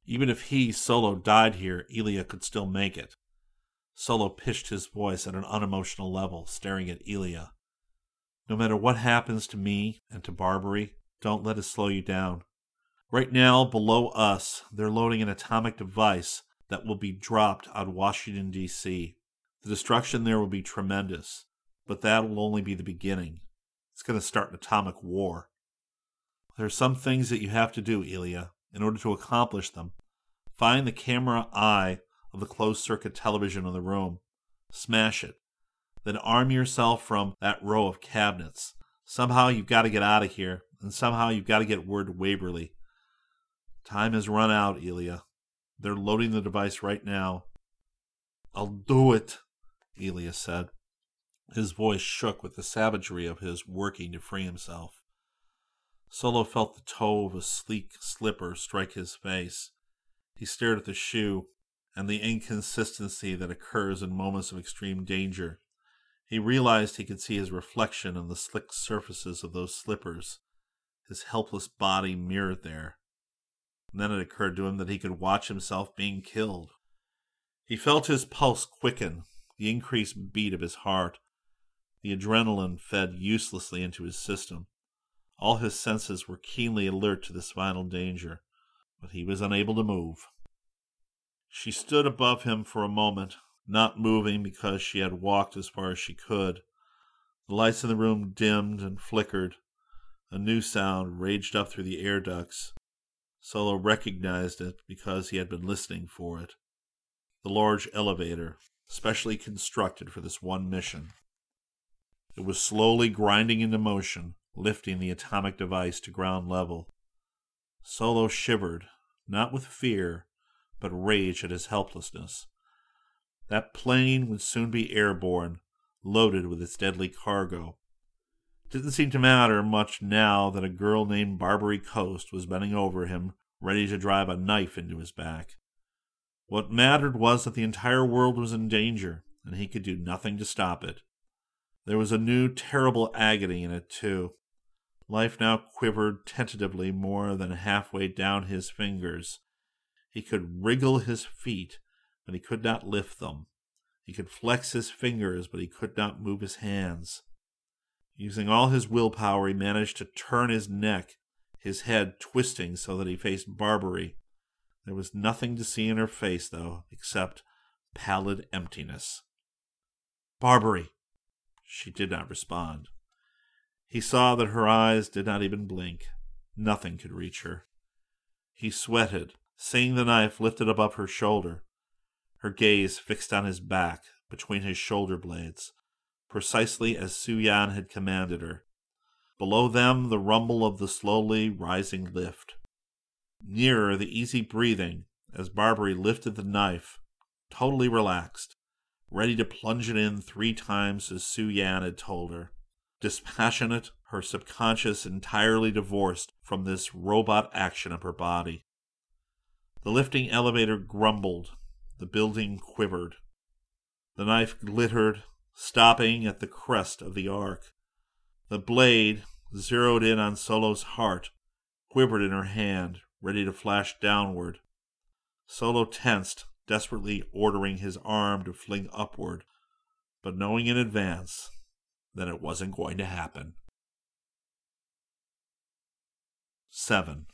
Even if he, Solo, died here, Illya could still make it. Solo pitched his voice at an unemotional level, staring at Illya. No matter what happens to me and to Barbary, don't let it slow you down. Right now, below us, they're loading an atomic device that will be dropped on Washington, D.C. The destruction there will be tremendous, but that will only be the beginning. It's going to start an atomic war. There are some things that you have to do, Illya, in order to accomplish them. Find the camera eye of the closed circuit television in the room. Smash it. Then arm yourself from that row of cabinets. Somehow you've got to get out of here, and somehow you've got to get word to Waverly. Time has run out, Illya. They're loading the device right now. I'll do it, Illya said. His voice shook with the savagery of his working to free himself. Solo felt the toe of a sleek slipper strike his face. He stared at the shoe and the inconsistency that occurs in moments of extreme danger. He realized he could see his reflection on the slick surfaces of those slippers, his helpless body mirrored there. And then it occurred to him that he could watch himself being killed. He felt his pulse quicken, the increased beat of his heart. The adrenaline fed uselessly into his system. All his senses were keenly alert to this final danger, but he was unable to move. She stood above him for a moment, not moving because she had walked as far as she could. The lights in the room dimmed and flickered. A new sound raged up through the air ducts. Solo recognized it because he had been listening for it. The large elevator, specially constructed for this one mission. It was slowly grinding into motion, lifting the atomic device to ground level. Solo shivered, not with fear, but rage at his helplessness. That plane would soon be airborne, loaded with its deadly cargo. Didn't seem to matter much now that a girl named Barbary Coast was bending over him, ready to drive a knife into his back. What mattered was that the entire world was in danger, and he could do nothing to stop it. There was a new terrible agony in it, too. Life now quivered tentatively more than halfway down his fingers. He could wriggle his feet, but he could not lift them. He could flex his fingers, but he could not move his hands. Using all his willpower, he managed to turn his neck, his head twisting so that he faced Barbary. There was nothing to see in her face, though, except pallid emptiness. Barbary! She did not respond. He saw that her eyes did not even blink. Nothing could reach her. He sweated, seeing the knife lifted above her shoulder, her gaze fixed on his back between his shoulder blades precisely as Su Yan had commanded her. Below them, the rumble of the slowly rising lift. Nearer, the easy breathing as Barbary lifted the knife, totally relaxed, ready to plunge it in three times as Su Yan had told her. Dispassionate, her subconscious entirely divorced from this robot action of her body. The lifting elevator grumbled, the building quivered. The knife glittered stopping at the crest of the arc. The blade, zeroed in on Solo's heart, quivered in her hand, ready to flash downward. Solo tensed, desperately ordering his arm to fling upward, but knowing in advance that it wasn't going to happen. 7.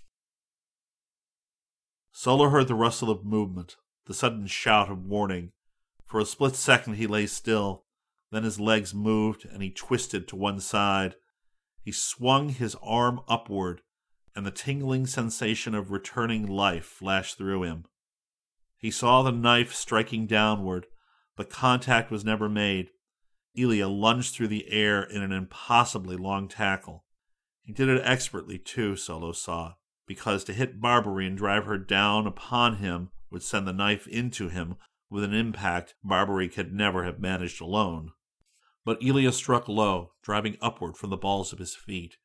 Solo heard the rustle of movement, the sudden shout of warning. For a split second he lay still, then his legs moved and he twisted to one side. He swung his arm upward, and the tingling sensation of returning life flashed through him. He saw the knife striking downward, but contact was never made. Illya lunged through the air in an impossibly long tackle. He did it expertly, too, Solo saw, because to hit Barbary and drive her down upon him would send the knife into him with an impact Barbary could never have managed alone. But Illya struck low, driving upward from the balls of his feet.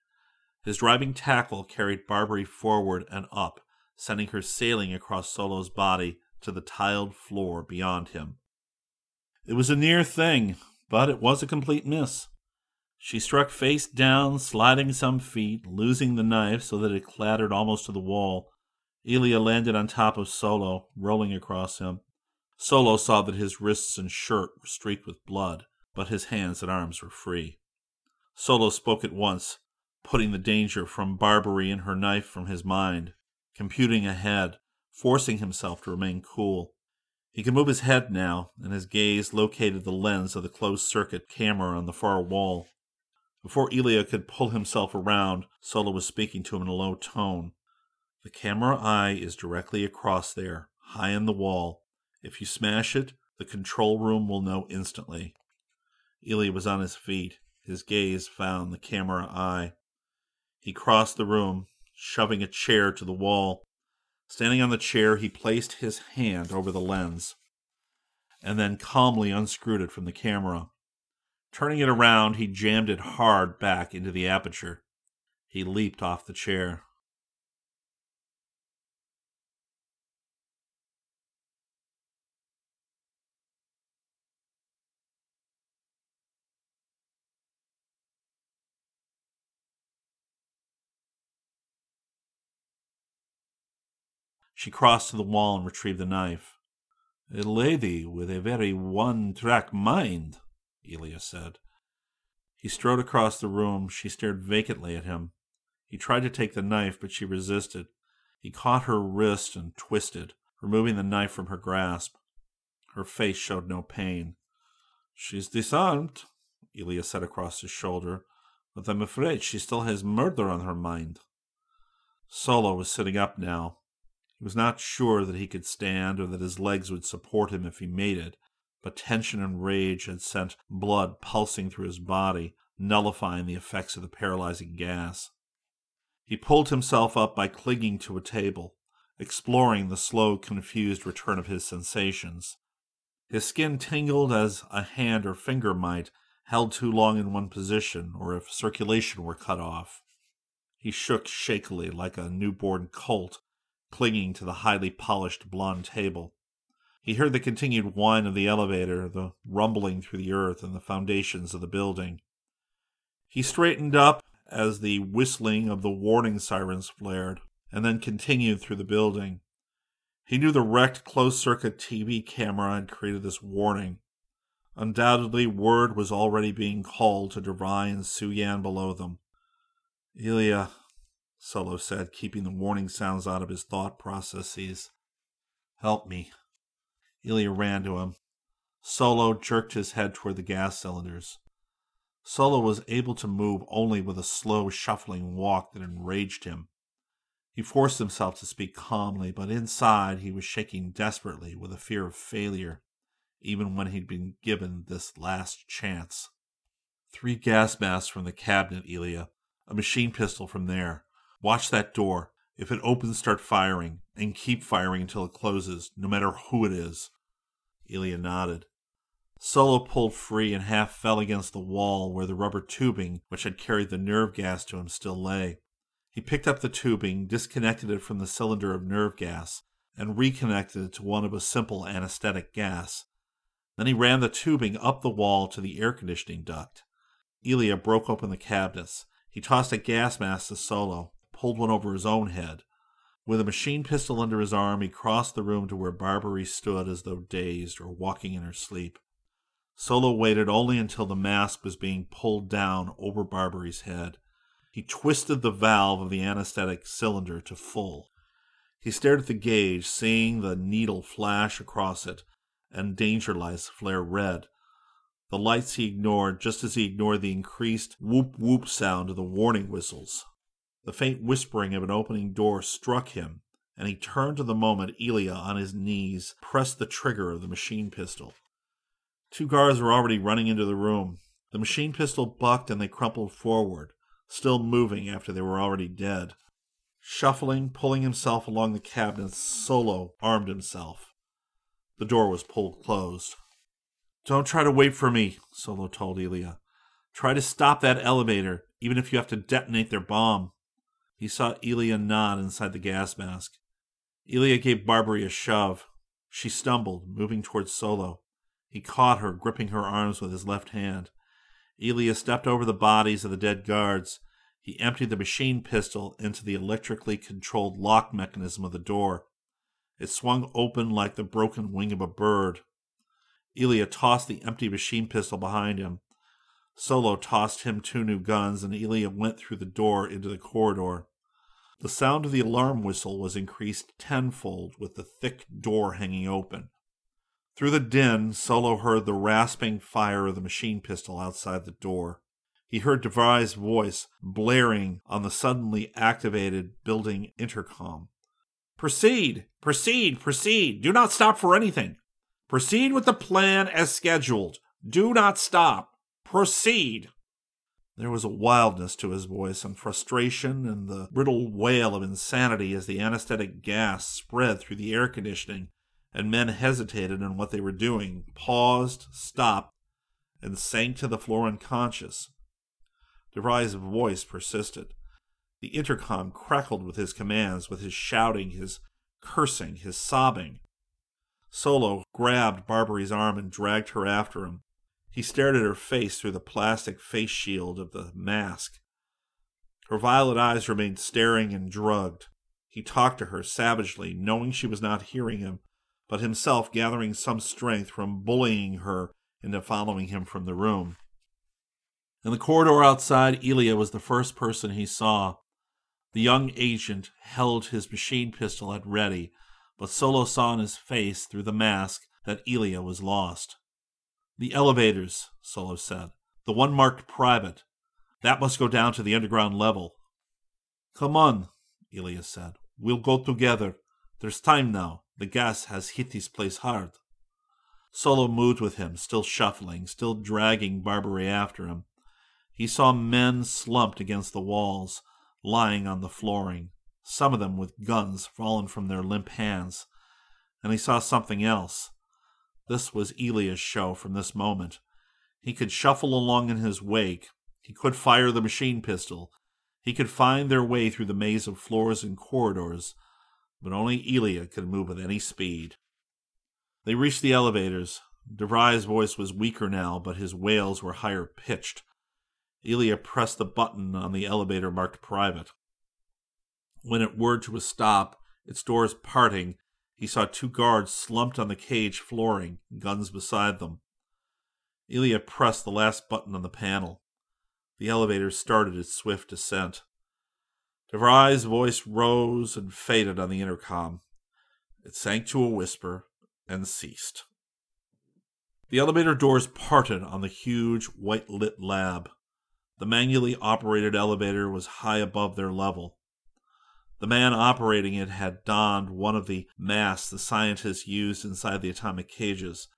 His driving tackle carried Barbary forward and up, sending her sailing across Solo's body to the tiled floor beyond him. It was a near thing, but it was a complete miss. She struck face down, sliding some feet, losing the knife so that it clattered almost to the wall. Illya landed on top of Solo, rolling across him. Solo saw that his wrists and shirt were streaked with blood, but his hands and arms were free. Solo spoke at once, putting the danger from Barbary and her knife from his mind, computing ahead, forcing himself to remain cool. He could move his head now, and his gaze located the lens of the closed circuit camera on the far wall. Before Illya could pull himself around, Solo was speaking to him in a low tone. The camera eye is directly across there, high in the wall. If you smash it, the control room will know instantly. Illya was on his feet. His gaze found the camera eye. He crossed the room, shoving a chair to the wall. Standing on the chair, he placed his hand over the lens and then calmly unscrewed it from the camera. Turning it around, he jammed it hard back into the aperture. He leaped off the chair. She crossed to the wall and retrieved the knife. A lady with a very one track mind, Illya said. He strode across the room. She stared vacantly at him. He tried to take the knife, but she resisted. He caught her wrist and twisted, removing the knife from her grasp. Her face showed no pain. She's disarmed, Illya said across his shoulder, but I'm afraid she still has murder on her mind. Solo was sitting up now. He was not sure that he could stand or that his legs would support him if he made it, but tension and rage had sent blood pulsing through his body, nullifying the effects of the paralyzing gas. He pulled himself up by clinging to a table, exploring the slow, confused return of his sensations. His skin tingled as a hand or finger might, held too long in one position, or if circulation were cut off. He shook shakily like a newborn colt, clinging to the highly polished blond table. He heard the continued whine of the elevator, the rumbling through the earth and the foundations of the building. He straightened up as the whistling of the warning sirens flared, and then continued through the building. He knew the wrecked closed circuit TV camera had created this warning. Undoubtedly, word was already being called to DeVry and Suyan below them. Illya, Solo said, keeping the warning sounds out of his thought processes. Help me. Illya ran to him. Solo jerked his head toward the gas cylinders. Solo was able to move only with a slow, shuffling walk that enraged him. He forced himself to speak calmly, but inside he was shaking desperately with a fear of failure, even when he'd been given this last chance. Three gas masks from the cabinet, Illya. A machine pistol from there. Watch that door. If it opens, start firing, and keep firing until it closes, no matter who it is. Illya nodded. Solo pulled free and half fell against the wall where the rubber tubing which had carried the nerve gas to him still lay. He picked up the tubing, disconnected it from the cylinder of nerve gas, and reconnected it to one of a simple anesthetic gas. Then he ran the tubing up the wall to the air conditioning duct. Illya broke open the cabinets. He tossed a gas mask to Solo, pulled one over his own head. With a machine pistol under his arm, he crossed the room to where Barbary stood as though dazed or walking in her sleep. Solo waited only until the mask was being pulled down over Barbary's head. He twisted the valve of the anesthetic cylinder to full. He stared at the gauge, seeing the needle flash across it and danger lights flare red. The lights he ignored just as he ignored the increased whoop whoop sound of the warning whistles. The faint whispering of an opening door struck him, and he turned to the moment Illya, on his knees, pressed the trigger of the machine pistol. Two guards were already running into the room. The machine pistol bucked and they crumpled forward, still moving after they were already dead. Shuffling, pulling himself along the cabinets, Solo armed himself. The door was pulled closed. Don't try to wait for me, Solo told Illya. Try to stop that elevator, even if you have to detonate their bomb. He saw Illya nod inside the gas mask. Illya gave Barbary a shove. She stumbled, moving towards Solo. He caught her, gripping her arms with his left hand. Illya stepped over the bodies of the dead guards. He emptied the machine pistol into the electrically controlled lock mechanism of the door. It swung open like the broken wing of a bird. Illya tossed the empty machine pistol behind him. Solo tossed him two new guns, and Illya went through the door into the corridor. The sound of the alarm whistle was increased tenfold with the thick door hanging open. Through the din, Solo heard the rasping fire of the machine pistol outside the door. He heard DeVry's voice blaring on the suddenly activated building intercom. Proceed, proceed, proceed. Do not stop for anything. Proceed with the plan as scheduled. Do not stop. Proceed. There was a wildness to his voice and frustration and the brittle wail of insanity as the anesthetic gas spread through the air conditioning and men hesitated in what they were doing, paused, stopped, and sank to the floor unconscious. DeVry's voice persisted. The intercom crackled with his commands, with his shouting, his cursing, his sobbing. Solo grabbed Barbary's arm and dragged her after him. He stared at her face through the plastic face shield of the mask. Her violet eyes remained staring and drugged. He talked to her savagely, knowing she was not hearing him, but himself gathering some strength from bullying her into following him from the room. In the corridor outside, Illya was the first person he saw. The young agent held his machine pistol at ready, but Solo saw in his face through the mask that Illya was lost. The elevators, Solo said. The one marked private. That must go down to the underground level. Come on, Illya said. We'll go together. There's time now. The gas has hit this place hard. Solo moved with him, still shuffling, still dragging Barbary after him. He saw men slumped against the walls, lying on the flooring, some of them with guns fallen from their limp hands. And he saw something else. This was Illya's show from this moment. He could shuffle along in his wake. He could fire the machine pistol. He could find their way through the maze of floors and corridors, but only Illya could move with any speed. They reached the elevators. DeVry's voice was weaker now, but his wails were higher pitched. Illya pressed the button on the elevator marked private. When it whirred to a stop, its doors parting, he saw two guards slumped on the cage flooring, guns beside them. Illya pressed the last button on the panel. The elevator started its swift descent. DeVry's voice rose and faded on the intercom. It sank to a whisper and ceased. The elevator doors parted on the huge, white lit lab. The manually operated elevator was high above their level. The man operating it had donned one of the masks the scientists used inside the atomic cages.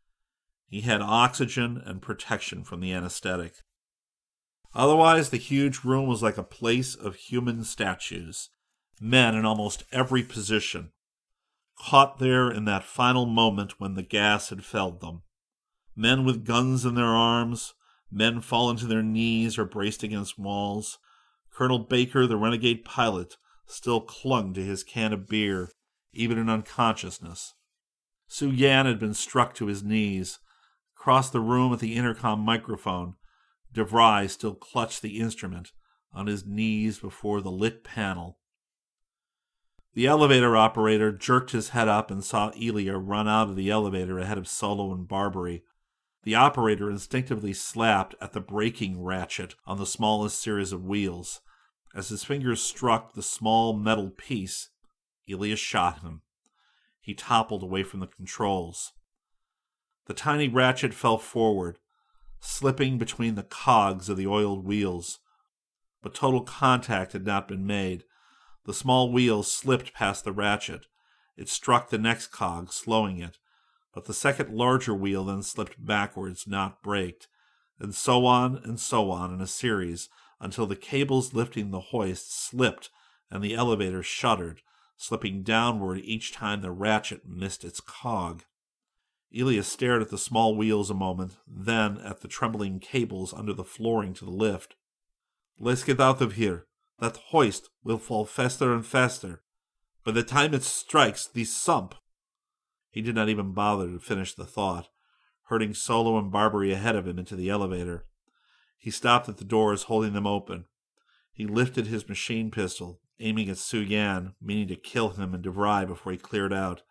He had oxygen and protection from the anesthetic. Otherwise, the huge room was like a place of human statues, men in almost every position, caught there in that final moment when the gas had felled them. Men with guns in their arms, Men fallen to their knees or braced against walls. Colonel Baker, the renegade pilot, still clung to his can of beer, even in unconsciousness. Su Yan had been struck to his knees. Across the room at the intercom microphone, DeVry still clutched the instrument on his knees before the lit panel. The elevator operator jerked his head up and saw Illya run out of the elevator ahead of Solo and Barbary, the operator instinctively slapped at the braking ratchet on the smallest series of wheels. As his fingers struck the small metal piece, Elias shot him. He toppled away from the controls. The tiny ratchet fell forward, slipping between the cogs of the oiled wheels. But total contact had not been made. The small wheel slipped past the ratchet. It struck the next cog, slowing it but the second larger wheel then slipped backwards, not braked, and so on and so on in a series until the cables lifting the hoist slipped and the elevator shuddered, slipping downward each time the ratchet missed its cog. Illya stared at the small wheels a moment, then at the trembling cables under the flooring to the lift. Let's get out of here. That hoist will fall faster and faster. By the time it strikes the sump, he did not even bother to finish the thought, herding Solo and Barbary ahead of him into the elevator. He stopped at the doors, holding them open. He lifted his machine pistol, aiming at Su Yan, meaning to kill him and DeVry before he cleared out.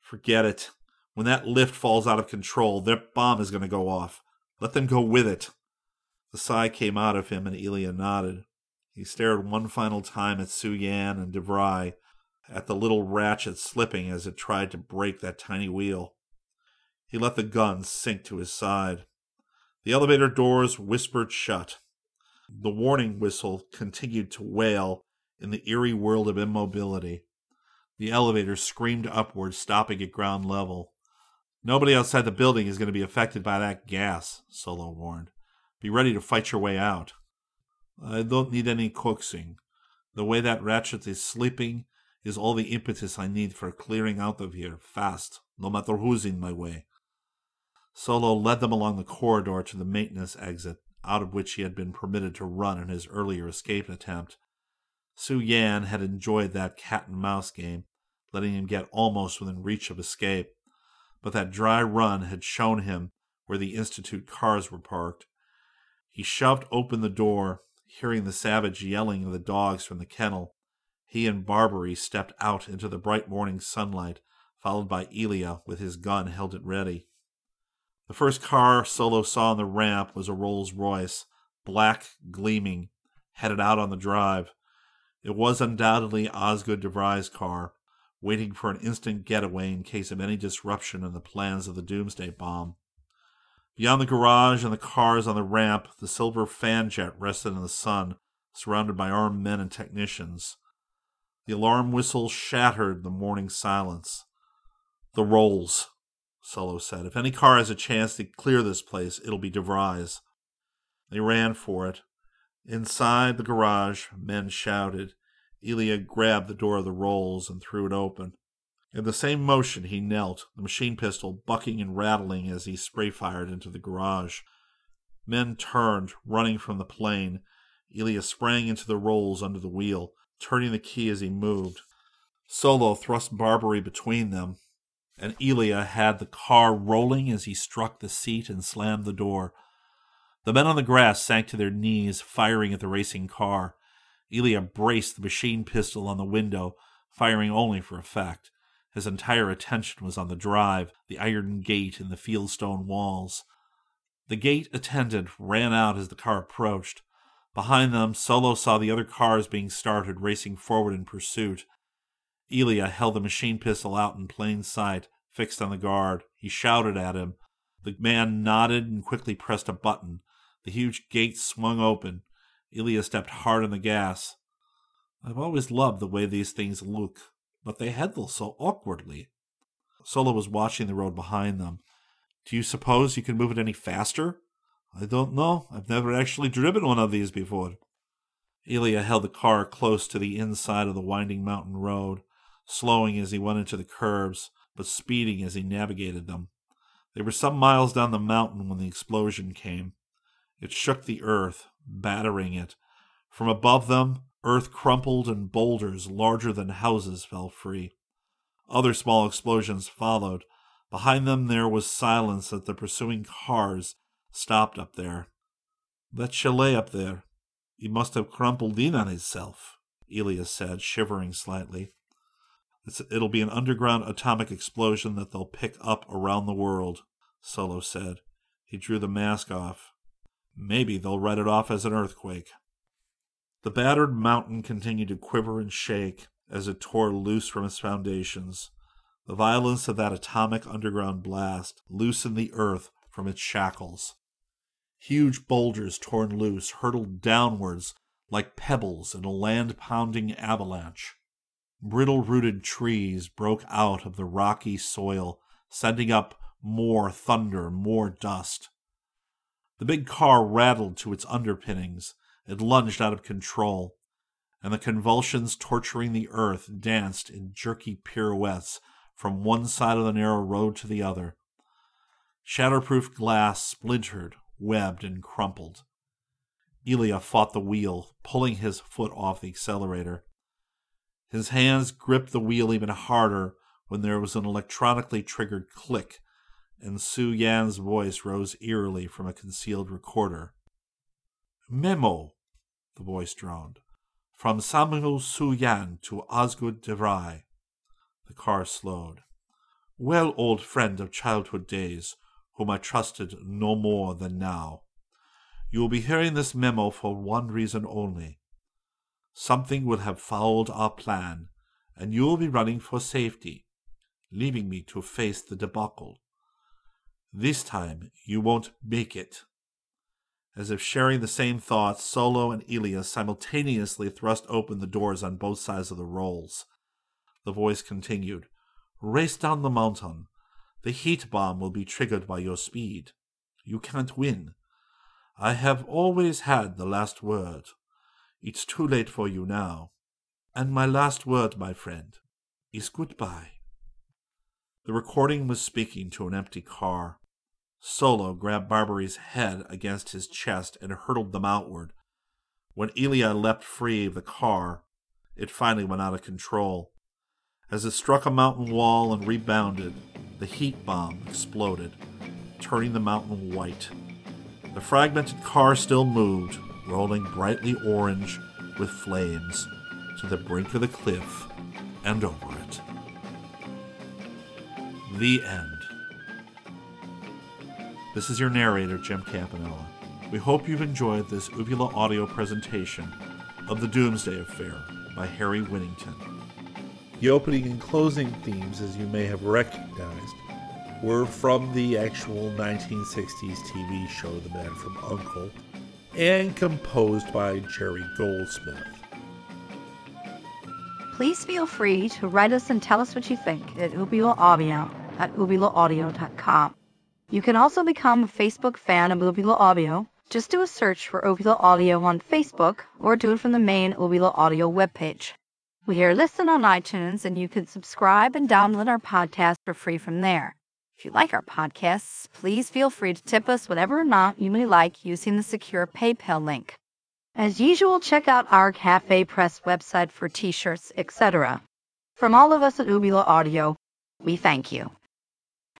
Forget it. When that lift falls out of control, their bomb is going to go off. Let them go with it. The sigh came out of him, and Illya nodded. He stared one final time at Su Yan and DeVry, at the little ratchet slipping as it tried to break that tiny wheel. He let the gun sink to his side. The elevator doors whispered shut. The warning whistle continued to wail in the eerie world of immobility. The elevator screamed upward, stopping at ground level. Nobody outside the building is going to be affected by that gas, Solo warned. Be ready to fight your way out. I don't need any coaxing. The way that ratchet is sleeping is all the impetus I need for clearing out of here fast, no matter who's in my way. Solo led them along the corridor to the maintenance exit, out of which he had been permitted to run in his earlier escape attempt. Su Yan had enjoyed that cat and mouse game, letting him get almost within reach of escape, but that dry run had shown him where the Institute cars were parked. He shoved open the door, hearing the savage yelling of the dogs from the kennel. He and Barbary stepped out into the bright morning sunlight, followed by Illya with his gun held at ready. The first car Solo saw on the ramp was a Rolls Royce, black, gleaming, headed out on the drive. It was undoubtedly Osgood DeVry's car, waiting for an instant getaway in case of any disruption in the plans of the Doomsday Bomb. Beyond the garage and the cars on the ramp, the silver fan jet rested in the sun, surrounded by armed men and technicians. The alarm whistle shattered the morning silence. The rolls, Solo said. If any car has a chance to clear this place, it'll be DeVry's. They ran for it. Inside the garage, men shouted. Illya grabbed the door of the rolls and threw it open. In the same motion, he knelt, the machine pistol bucking and rattling as he spray fired into the garage. Men turned, running from the plane. Illya sprang into the rolls under the wheel, turning the key as he moved. Solo thrust Barbary between them, and Illya had the car rolling as he struck the seat and slammed the door. The men on the grass sank to their knees, firing at the racing car. Illya braced the machine pistol on the window, firing only for effect. His entire attention was on the drive, the iron gate, and the fieldstone walls. The gate attendant ran out as the car approached. Behind them, Solo saw the other cars being started, racing forward in pursuit. Illya held the machine pistol out in plain sight, fixed on the guard. He shouted at him. The man nodded and quickly pressed a button. The huge gate swung open. Illya stepped hard on the gas. I've always loved the way these things look, but they handle so awkwardly. Solo was watching the road behind them. Do you suppose you can move it any faster? I don't know. I've never actually driven one of these before. Illya held the car close to the inside of the winding mountain road slowing as he went into the curves, but speeding as he navigated them. They were some miles down the mountain when the explosion came. It shook the earth, battering it. From above them, earth crumpled and boulders larger than houses fell free. Other small explosions followed. Behind them there was silence as the pursuing cars stopped up there. That chalet up there, he must have crumpled in on itself, Illya said, shivering slightly. It's, it'll be an underground atomic explosion that they'll pick up around the world, Solo said. He drew the mask off. Maybe they'll write it off as an earthquake. The battered mountain continued to quiver and shake as it tore loose from its foundations. The violence of that atomic underground blast loosened the earth from its shackles. Huge boulders torn loose hurtled downwards like pebbles in a land pounding avalanche. Brittle rooted trees broke out of the rocky soil, sending up more thunder, more dust. The big car rattled to its underpinnings. It lunged out of control, and the convulsions torturing the earth danced in jerky pirouettes from one side of the narrow road to the other. Shatterproof glass splintered, webbed, and crumpled. Illya fought the wheel, pulling his foot off the accelerator. His hands gripped the wheel even harder when there was an electronically triggered click, and Su Yan's voice rose eerily from a concealed recorder. Memo, the voice droned. From Samuel Su Yan to Osgood DeVry. The car slowed. Well, old friend of childhood days, whom I trusted no more than now, you will be hearing this memo for one reason only. Something will have fouled our plan, and you will be running for safety, leaving me to face the debacle. This time you won't make it. As if sharing the same thoughts, Solo and Illya simultaneously thrust open the doors on both sides of the rolls. The voice continued. Race down the mountain. The heat bomb will be triggered by your speed. You can't win. I have always had the last word. It's too late for you now. And my last word, my friend, is goodbye. The recording was speaking to an empty car. Solo grabbed Barbary's head against his chest and hurtled them outward. When Illya leapt free of the car, it finally went out of control. As it struck a mountain wall and rebounded, the heat bomb exploded, turning the mountain white. The fragmented car still moved, rolling brightly orange with flames to the brink of the cliff and over it. The end. This is your narrator, Jim Campanella. We hope you've enjoyed this Uvula audio presentation of The Doomsday Affair by Harry Whittington. The opening and closing themes, as you may have recognized, were from the actual 1960s TV show The Man from Uncle and composed by Jerry Goldsmith. Please feel free to write us and tell us what you think at Uvula Audio at uvulaaudio.com. You can also become a Facebook fan of Uvula Audio. Just do a search for Uvula Audio on Facebook or do it from the main Uvula Audio webpage. We are listed on iTunes, and you can subscribe and download our podcast for free from there. If you like our podcasts, please feel free to tip us whatever amount you may like using the secure PayPal link. As usual, check out our Cafe Press website for t shirts, etc. From all of us at Uvula Audio, we thank you.